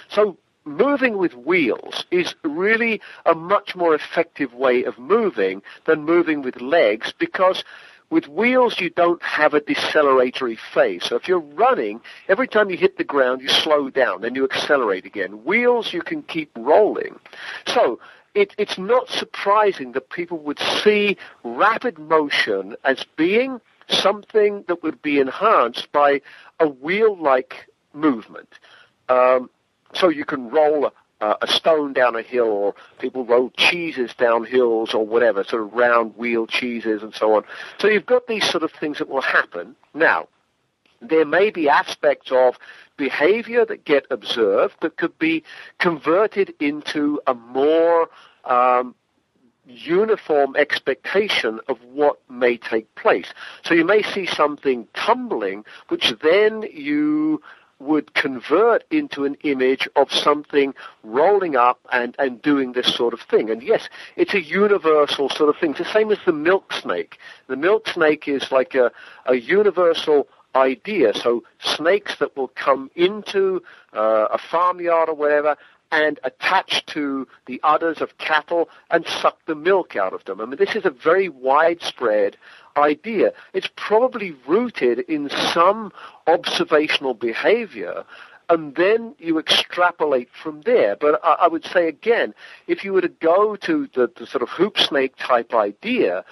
So moving with wheels is really a much more effective way of moving than moving with legs because with wheels you don't have a deceleratory phase. So if you're running, every time you hit the ground you slow down, then you accelerate again. Wheels you can keep rolling. So it, it's not surprising that people would see rapid motion as being something that would be enhanced by a wheel-like movement. Um, so you can roll a, a stone down a hill, or people roll cheeses down hills, or whatever, sort of round wheel cheeses and so on. So you've got these sort of things that will happen. Now, there may be aspects of behavior that get observed that could be converted into a more um, uniform expectation of what may take place. So you may see something tumbling, which then you would convert into an image of something rolling up and, and doing this sort of thing. And yes, it's a universal sort of thing. It's the same as the milk snake. The milk snake is like a, a universal idea. So snakes that will come into uh, a farmyard or whatever and attach to the udders of cattle and suck the milk out of them. I mean, this is a very widespread idea. It's probably rooted in some observational behavior, and then you extrapolate from there. But I, I would say again, if you were to go to the, the sort of hoop snake type idea,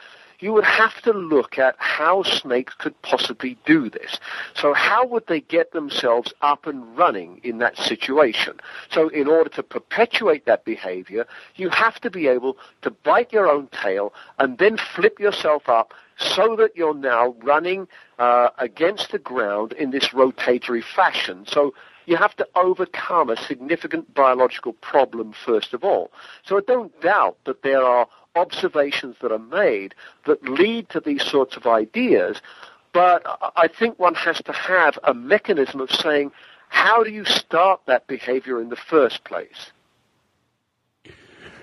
you would have to look at how snakes could possibly do this. So how would they get themselves up and running in that situation? So in order to perpetuate that behavior, you have to be able to bite your own tail and then flip yourself up so that you're now running uh, against the ground in this rotatory fashion. So you have to overcome a significant biological problem first of all. So I don't doubt that there are observations that are made that lead to these sorts of ideas, but I think one has to have a mechanism of saying, how do you start that behavior in the first place?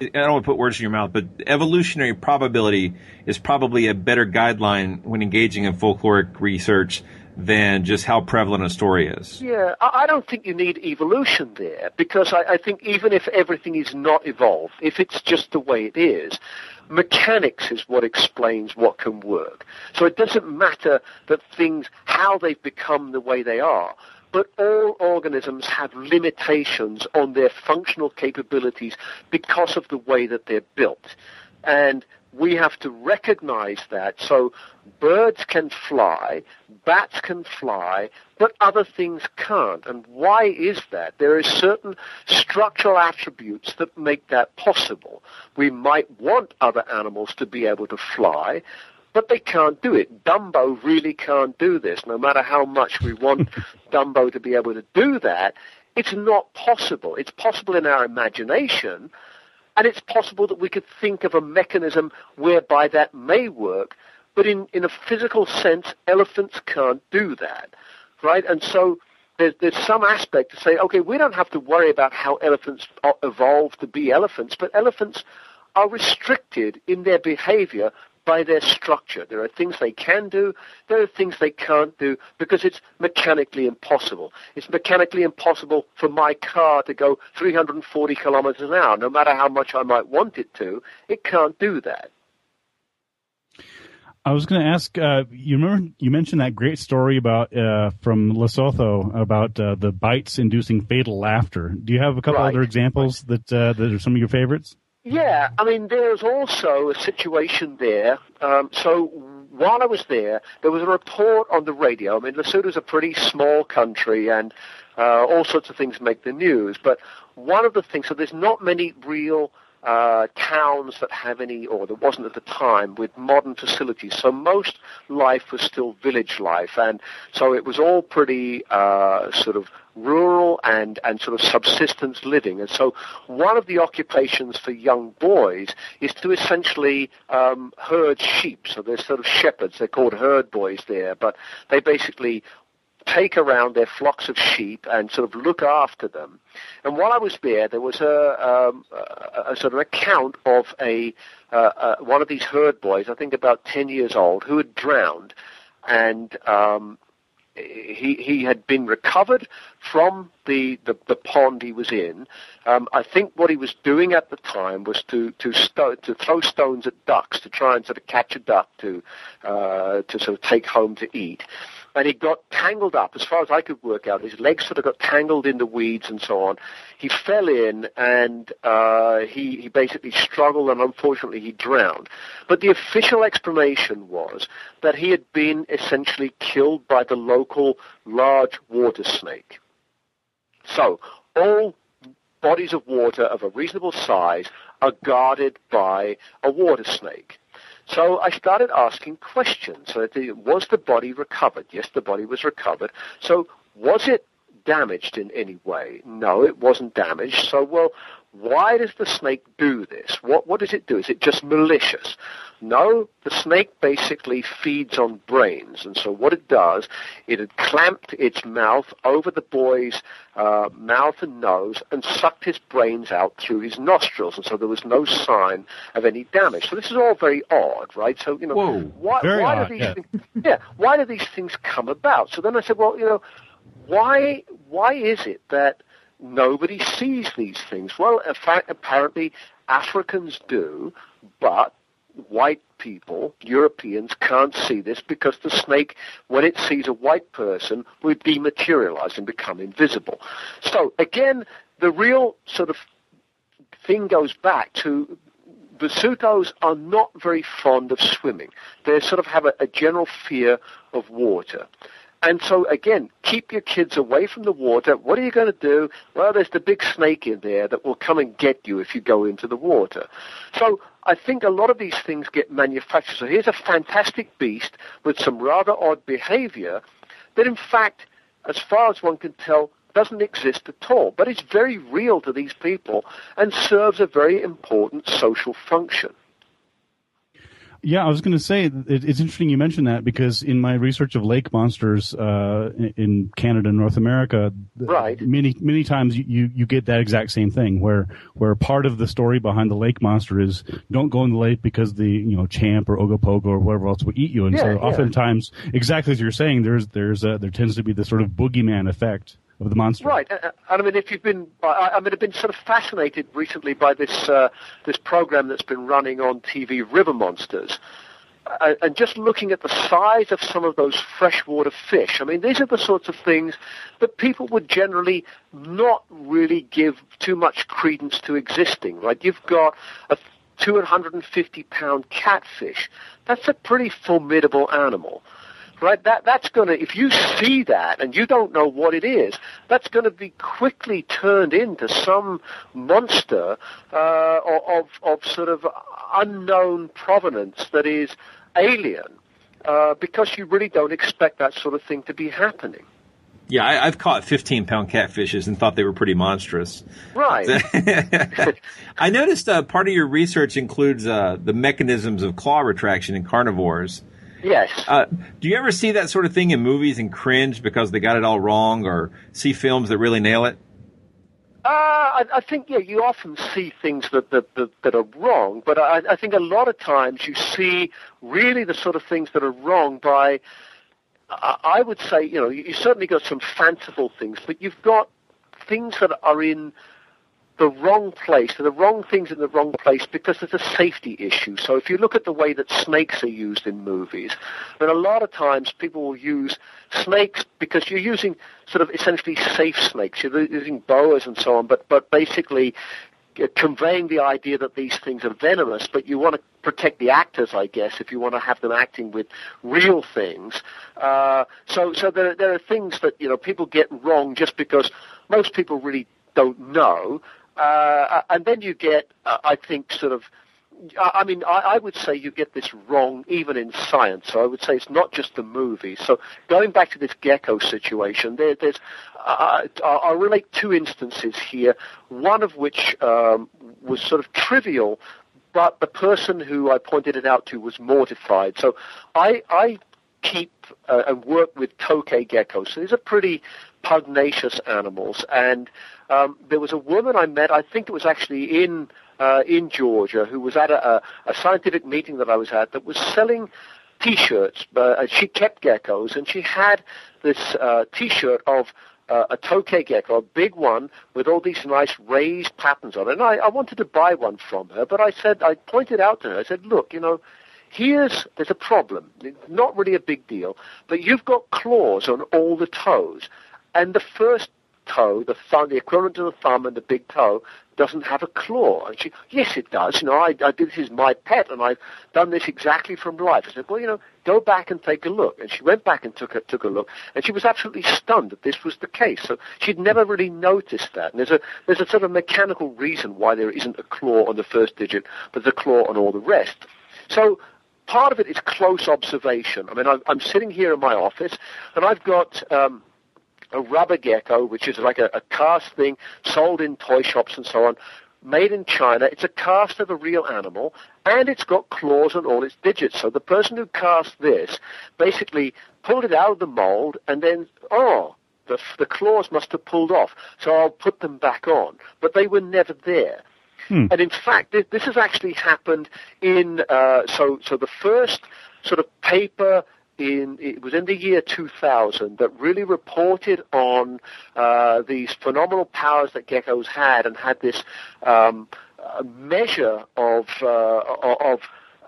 I don't want to put words in your mouth, but evolutionary probability is probably a better guideline when engaging in folkloric research than just how prevalent a story is. Yeah, I don't think you need evolution there because I, I think even if everything is not evolved, if it's just the way it is, mechanics is what explains what can work. So it doesn't matter that things, how they've become the way they are. But all organisms have limitations on their functional capabilities because of the way that they're built. And we have to recognize that. So birds can fly, bats can fly, but other things can't. And why is that? There are certain structural attributes that make that possible. We might want other animals to be able to fly, but they can't do it. Dumbo really can't do this. No matter how much we want Dumbo to be able to do that, it's not possible. It's possible in our imagination, and it's possible that we could think of a mechanism whereby that may work, but in, in a physical sense, elephants can't do that, right? And so there's, there's some aspect to say, okay, we don't have to worry about how elephants evolved to be elephants, but elephants are restricted in their behavior by their structure. There are things they can do, there are things they can't do because it's mechanically impossible. It's mechanically impossible for my car to go 340 kilometers an hour. No matter how much I might want it to, it can't do that. I was going to ask. Uh, you remember you mentioned that great story about uh, from Lesotho about uh, the bites inducing fatal laughter. Do you have a couple Right. other examples that uh, that are some of your favorites? Yeah, I mean, there's also a situation there. Um, so while I was there, there was a report on the radio. I mean, Lesotho's a pretty small country, and uh, all sorts of things make the news. But one of the things, so there's not many real uh, towns that have any, or there wasn't at the time, with modern facilities. So most life was still village life, and so it was all pretty uh, sort of rural and, and sort of subsistence living. And so one of the occupations for young boys is to essentially um, herd sheep. So they're sort of shepherds. They're called herd boys there, but they basically take around their flocks of sheep and sort of look after them. And while I was there, there was a, um, a, a sort of account of a uh, uh, one of these herd boys, I think about ten years old, who had drowned, and um, he he had been recovered from the, the, the pond he was in. Um, I think what he was doing at the time was to to sto- to throw stones at ducks to try and sort of catch a duck to uh, to sort of take home to eat. And he got tangled up, as far as I could work out. His legs sort of got tangled in the weeds and so on. He fell in and uh, he, he basically struggled and unfortunately he drowned. But the official explanation was that he had been essentially killed by the local large water snake. So, all bodies of water of a reasonable size are guarded by a water snake. So I started asking questions. So the, was the body recovered? Yes, the body was recovered. So was it damaged in any way? No, it wasn't damaged. So, well, why does the snake do this? What, what does it do? Is it just malicious? No, the snake basically feeds on brains. And so what it does, it had clamped its mouth over the boy's uh, mouth and nose and sucked his brains out through his nostrils. And so there was no sign of any damage. So this is all very odd, right? So, you know, Whoa, why, why odd, do these yeah. things, yeah, why do these things come about? So then I said, well, you know, why, why is it that nobody sees these things? Well, fact, apparently Africans do, but white people, Europeans, can't see this because the snake, when it sees a white person, will dematerialize and become invisible. So again, the real sort of thing goes back to Basutos are not very fond of swimming. They sort of have a, a general fear of water. And so again, keep your kids away from the water. What are you going to do? Well, there's the big snake in there that will come and get you if you go into the water. So I think a lot of these things get manufactured. So here's a fantastic beast with some rather odd behavior that in fact, as far as one can tell, doesn't exist at all. But it's very real to these people and serves a very important social function. Yeah, I was going to say it, it's interesting you mentioned that because in my research of lake monsters uh, in Canada and North America, right. many many times you, you get that exact same thing where where part of the story behind the lake monster is don't go in the lake because the you know champ or ogopogo or whatever else will eat you, and Yeah, so yeah. oftentimes exactly as you're saying, there's there's a, there tends to be this sort of boogeyman effect of the monster. Right, uh, uh, and I mean, if you've been, I, mean, I've been sort of fascinated recently by this uh, this program that's been running on TV, River Monsters, uh, and just looking at the size of some of those freshwater fish. I mean, these are the sorts of things that people would generally not really give too much credence to existing. Right, you've got a 250 pound catfish. That's a pretty formidable animal right? That that's going to if you see that and you don't know what it is, that's going to be quickly turned into some monster uh, of of sort of unknown provenance that is alien, uh, because you really don't expect that sort of thing to be happening. Yeah, I, I've caught 15 pound catfishes and thought they were pretty monstrous. Right. I noticed uh, part of your research includes uh, the mechanisms of claw retraction in carnivores. Yes. Uh, do you ever see that sort of thing in movies and cringe because they got it all wrong, or see films that really nail it? Uh, I, I think yeah, you often see things that that, that, that are wrong, but I, I think a lot of times you see really the sort of things that are wrong by. I I would say you know you, you certainly got some fanciful things, but you've got things that are in the wrong place, the wrong things in the wrong place because there's a safety issue. So if you look at the way that snakes are used in movies, then a lot of times people will use snakes because you're using sort of essentially safe snakes. You're using boas and so on, but but basically uh, conveying the idea that these things are venomous, but you want to protect the actors, I guess, if you want to have them acting with real things. Uh, so, so there, there are things that you know people get wrong just because most people really don't know, uh, and then you get, uh, I think, sort of. I mean, I, I would say you get this wrong even in science. So I would say it's not just the movies. So going back to this gecko situation, there, there's uh, I'll I'll relate two instances here. One of which um, was sort of trivial, but the person who I pointed it out to was mortified. So I, I keep uh, and work with tokay geckos. So these are pretty pugnacious animals. And um, there was a woman I met, I think it was actually in uh, in Georgia, who was at a, a, scientific meeting that I was at that was selling T-shirts. Uh, she kept geckos, and she had this uh, T-shirt of uh, a tokay gecko, a big one with all these nice raised patterns on it. And I, I wanted to buy one from her, but I said, I pointed out to her, I said, look, you know, here's, there's a problem. It's not really a big deal, but you've got claws on all the toes. And the first toe, the thumb, the equivalent of the thumb and the big toe, doesn't have a claw. And she, yes, it does. You know, I, I this is my pet, and I've done this exactly from life. I said, well, you know, go back and take a look. And she went back and took a, took a look, and she was absolutely stunned that this was the case. So she'd never really noticed that. And there's a there's a sort of mechanical reason why there isn't a claw on the first digit, but the claw on all the rest. So part of it is close observation. I mean, I'm, I'm sitting here in my office, and I've got. Um, a rubber gecko, which is like a, a cast thing sold in toy shops and so on, made in China. It's a cast of a real animal, and it's got claws on all its digits. So the person who cast this basically pulled it out of the mold, and then, oh, the, the claws must have pulled off. So I'll put them back on. But they were never there. And in fact, this, this has actually happened in, uh, so, so the first sort of paper in, it was in the year 2000 that really reported on uh, these phenomenal powers that geckos had and had this um, uh, measure of, uh, of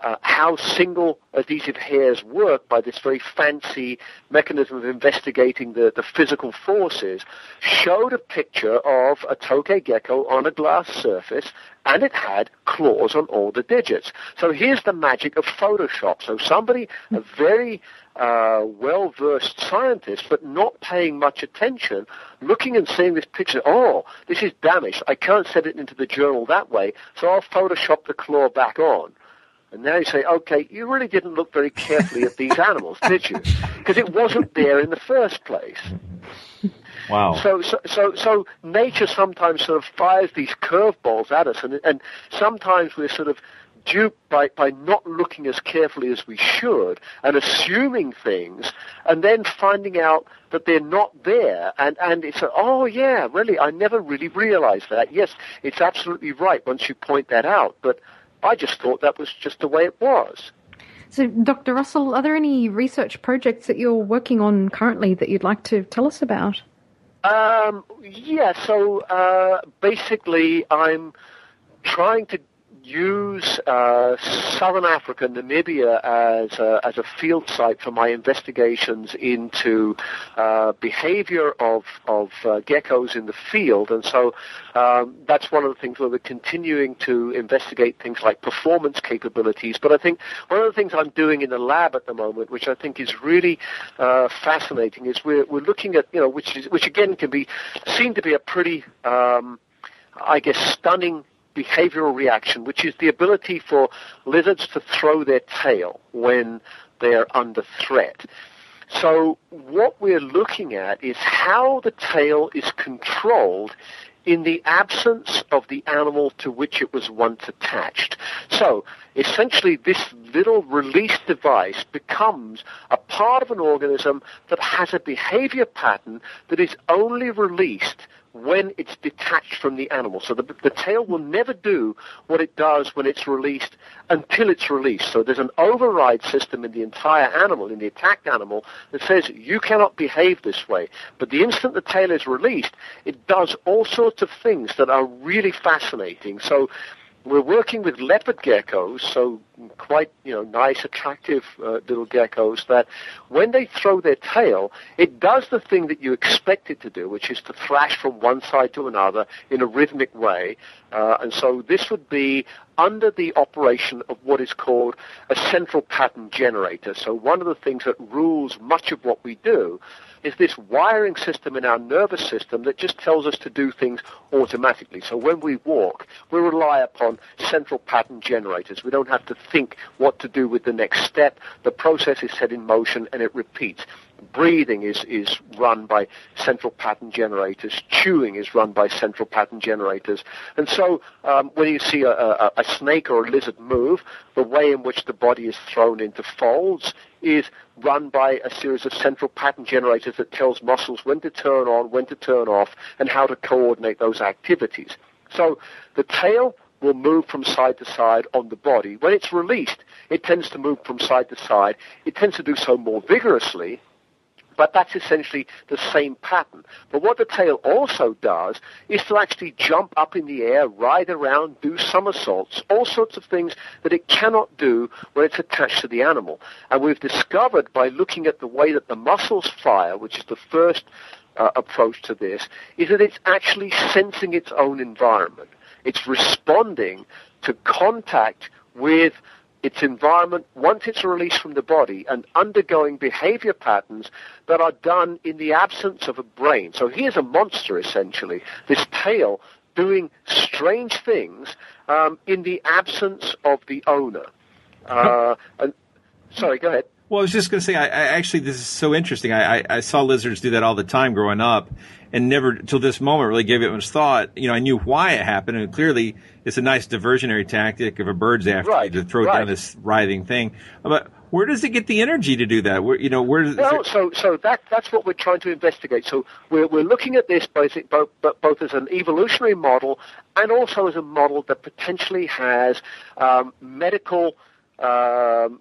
uh, how single adhesive hairs work by this very fancy mechanism of investigating the, the physical forces, showed a picture of a tokay gecko on a glass surface, and it had claws on all the digits. So here's the magic of Photoshop. So somebody, a very uh, well-versed scientist, but not paying much attention, looking and seeing this picture, oh, this is damaged. I can't set it into the journal that way, so I'll Photoshop the claw back on. And now you say, okay, you really didn't look very carefully at these animals, did you? Because it wasn't there in the first place. Wow. So, so, so, so nature sometimes sort of fires these curveballs at us, and, and sometimes we're sort of duped by, by not looking as carefully as we should and assuming things and then finding out that they're not there and, and it's, a, oh yeah, really, I never really realized that. Yes, it's absolutely right once you point that out, but I just thought that was just the way it was. So, Dr. Russell, are there any research projects that you're working on currently that you'd like to tell us about? Um, yeah, so uh, basically, I'm trying to use uh, Southern Africa, Namibia, as a, as a field site for my investigations into uh, behavior of of uh, geckos in the field, and so um, that's one of the things where we're continuing to investigate things like performance capabilities. But I think one of the things I'm doing in the lab at the moment, which I think is really uh, fascinating, is we're we're looking at you know which is which again can be seen to be a pretty um, I guess stunning behavioral reaction, which is the ability for lizards to throw their tail when they're under threat. So what we're looking at is how the tail is controlled in the absence of the animal to which it was once attached. So essentially this little release device becomes a part of an organism that has a behavior pattern that is only released when it's detached from the animal. So the, the tail will never do what it does when it's released until it's released. So there's an override system in the entire animal, in the attacked animal, that says you cannot behave this way. But the instant the tail is released, it does all sorts of things that are really fascinating. So we're working with leopard geckos, so quite you know nice, attractive uh, little geckos. That when they throw their tail, it does the thing that you expect it to do, which is to thrash from one side to another in a rhythmic way. Uh, and so this would be under the operation of what is called a central pattern generator. So one of the things that rules much of what we do is this wiring system in our nervous system that just tells us to do things automatically. So when we walk, we rely upon central pattern generators. We don't have to think what to do with the next step. The process is set in motion and it repeats. Breathing is, is run by central pattern generators. Chewing is run by central pattern generators. And so um, when you see a, a, a snake or a lizard move, the way in which the body is thrown into folds is run by a series of central pattern generators that tells muscles when to turn on, when to turn off, and how to coordinate those activities. So the tail will move from side to side on the body. When it's released, it tends to move from side to side. It tends to do so more vigorously but that's essentially the same pattern. But what the tail also does is to actually jump up in the air, ride around, do somersaults, all sorts of things that it cannot do when it's attached to the animal. And we've discovered by looking at the way that the muscles fire, which is the first uh, approach to this, is that it's actually sensing its own environment. It's responding to contact with its environment once it's released from the body and undergoing behavior patterns that are done in the absence of a brain. So here's a monster essentially, this tail doing strange things um, in the absence of the owner. Uh, and, sorry, go ahead. Well, I was just going to say, I, I, actually, this is so interesting. I, I, I, saw lizards do that all the time growing up, and never till this moment really gave it much thought. You know, I knew why it happened, and clearly it's a nice diversionary tactic if a bird's after right, you to throw right. down this writhing thing. But where does it get the energy to do that? Where, you know, where does well, so so that that's what we're trying to investigate. So we're we're looking at this both both both as an evolutionary model and also as a model that potentially has um, medical. Um,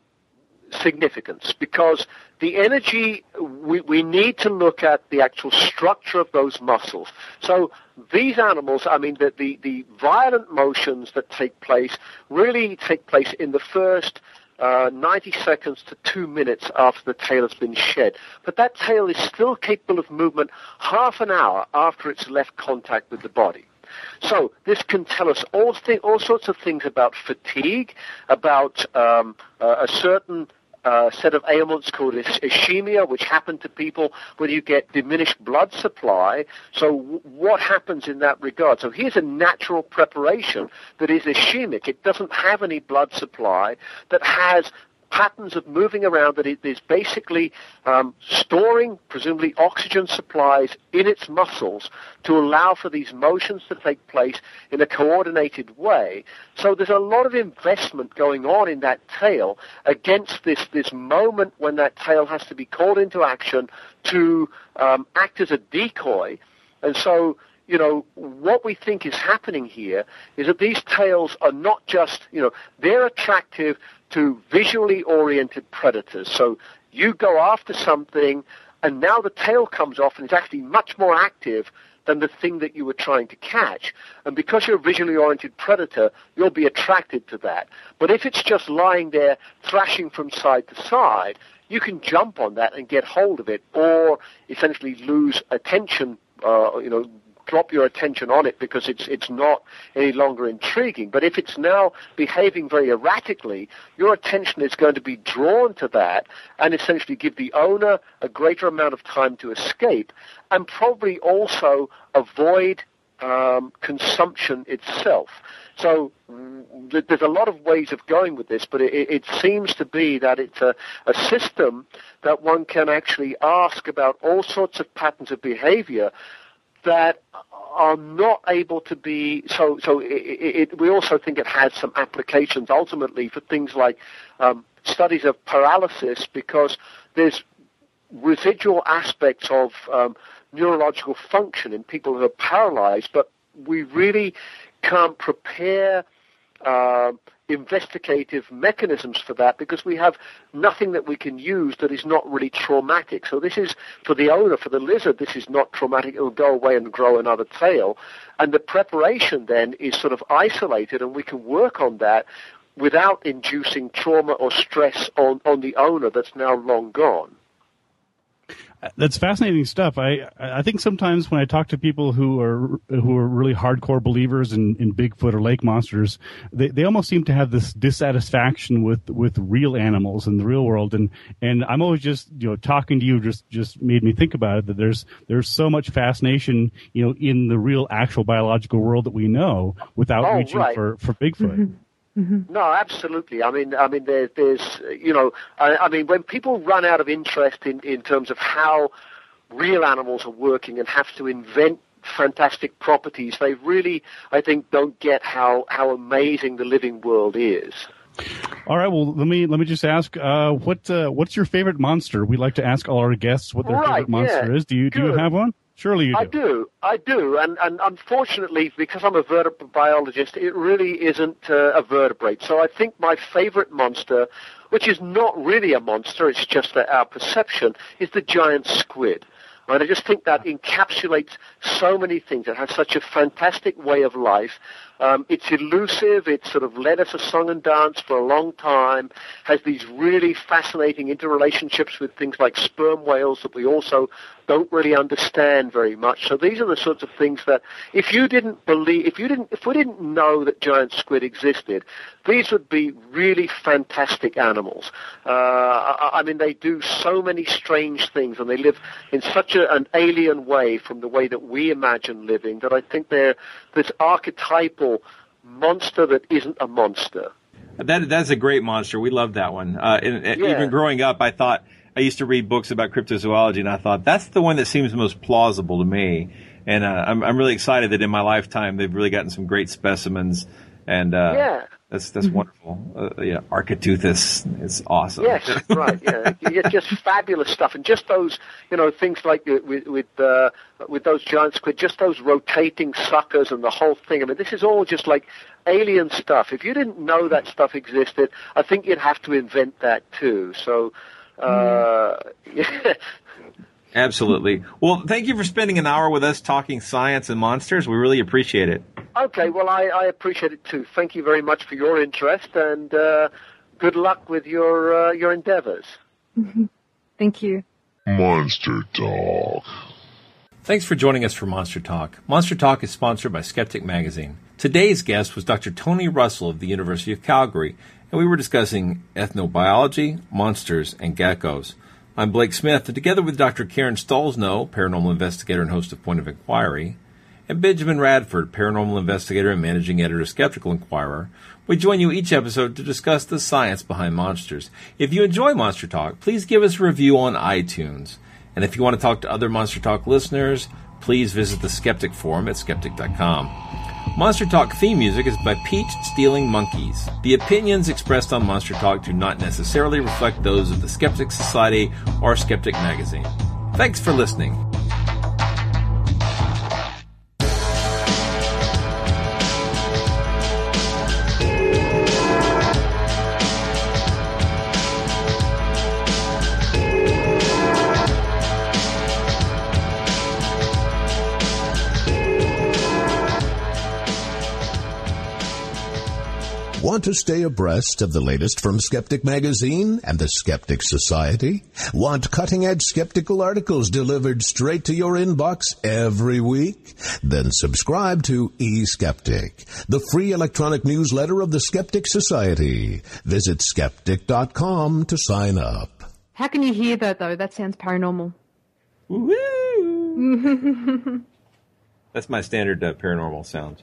significance because the energy, we, we need to look at the actual structure of those muscles. So these animals, I mean, the, the, the violent motions that take place really take place in the first uh, 90 seconds to two minutes after the tail has been shed. But that tail is still capable of movement half an hour after it's left contact with the body. So this can tell us all, th- all sorts of things about fatigue, about um, uh, a certain uh, set of ailments called ischemia, which happen to people when you get diminished blood supply. So w- what happens in that regard? So here's a natural preparation that is ischemic. It doesn't have any blood supply that has patterns of moving around that it is basically um, storing, presumably, oxygen supplies in its muscles to allow for these motions to take place in a coordinated way. So there's a lot of investment going on in that tail against this, this moment when that tail has to be called into action to um, act as a decoy. And so you know, what we think is happening here is that these tails are not just, you know, they're attractive to visually oriented predators. So you go after something, and now the tail comes off and it's actually much more active than the thing that you were trying to catch. And because you're a visually oriented predator, you'll be attracted to that. But if it's just lying there thrashing from side to side, you can jump on that and get hold of it, or essentially lose attention, uh, you know, drop your attention on it because it's it's not any longer intriguing. But if it's now behaving very erratically, your attention is going to be drawn to that and essentially give the owner a greater amount of time to escape and probably also avoid um, consumption itself. So th- there's a lot of ways of going with this, but it, it seems to be that it's a, a, system that one can actually ask about all sorts of patterns of behavior that are not able to be so. So it, it, we also think it has some applications ultimately for things like um, studies of paralysis because there's residual aspects of um, neurological function in people who are paralyzed, but we really can't prepare. Uh, investigative mechanisms for that because we have nothing that we can use that is not really traumatic. So this is, for the owner, for the lizard, this is not traumatic. It will go away and grow another tail. And the preparation then is sort of isolated and we can work on that without inducing trauma or stress on, on the owner that's now long gone that's fascinating stuff. I I think sometimes when I talk to people who are who are really hardcore believers in, in Bigfoot or lake monsters, they, they almost seem to have this dissatisfaction with, with real animals in the real world. And and I'm always just you know talking to you just just made me think about it that there's there's so much fascination you know in the real actual biological world that we know without oh, reaching right. for for Bigfoot. Mm-hmm. Mm-hmm. No, absolutely. I mean, I mean, there, there's, you know, I, I mean, when people run out of interest in, in terms of how real animals are working and have to invent fantastic properties, they really, I think, don't get how, how amazing the living world is. All right. Well, let me let me just ask, uh, what uh, what's your favorite monster? We like to ask all our guests what their right, favorite monster yeah. is. Do you Good. do you have one? Surely you do. I do, I do, and and unfortunately, because I'm a vertebrate biologist, it really isn't uh, a vertebrate. So I think my favorite monster, which is not really a monster, it's just our perception, is the giant squid. And I just think that encapsulates so many things. It has such a fantastic way of life. Um, it's elusive. It's sort of led us a song and dance for a long time. Has these really fascinating interrelationships with things like sperm whales that we also don't really understand very much. So these are the sorts of things that if you didn't believe, if you didn't, if we didn't know that giant squid existed, these would be really fantastic animals. Uh, I, I mean, they do so many strange things and they live in such a, an alien way from the way that we imagine living that I think they're this monster that isn't a monster. That that's a great monster. We love that one. Uh, and, and Yeah. Even growing up, I thought I used to read books about cryptozoology, and I thought that's the one that seems most plausible to me. And uh, I'm I'm really excited that in my lifetime they've really gotten some great specimens And uh, Yeah. That's that's wonderful. Uh, yeah, Architeuthis is awesome. Yes, right. Yeah, yeah, just fabulous stuff, and just those, you know, things like uh, with with uh, with those giant squid, just those rotating suckers and the whole thing. I mean, this is all just like alien stuff. If you didn't know that stuff existed, I think you'd have to invent that too. So, uh, yeah. Absolutely. Well, thank you for spending an hour with us talking science and monsters. We really appreciate it. Okay, well, I, I appreciate it too. Thank you very much for your interest, and uh, good luck with your uh, your endeavors. Thank you. Monster Talk. Thanks for joining us for Monster Talk. Monster Talk is sponsored by Skeptic Magazine. Today's guest was Dr. Tony Russell of the University of Calgary, and we were discussing ethnobiology, monsters, and geckos. I'm Blake Smith, and together with Dr. Karen Stollznow, paranormal investigator and host of Point of Inquiry, and Benjamin Radford, paranormal investigator and managing editor of Skeptical Inquirer, we join you each episode to discuss the science behind monsters. If you enjoy Monster Talk, please give us a review on iTunes. And if you want to talk to other Monster Talk listeners, please visit the Skeptic Forum at skeptic.com. Monster Talk theme music is by Peach Stealing Monkeys. The opinions expressed on Monster Talk do not necessarily reflect those of the Skeptic Society or Skeptic Magazine. Thanks for listening. Want to stay abreast of the latest from Skeptic Magazine and the Skeptic Society? Want cutting edge skeptical articles delivered straight to your inbox every week? Then subscribe to eSkeptic, the free electronic newsletter of the Skeptic Society. Visit skeptic.com to sign up. How can you hear that though? That sounds paranormal. Woo! That's my standard uh, paranormal sound.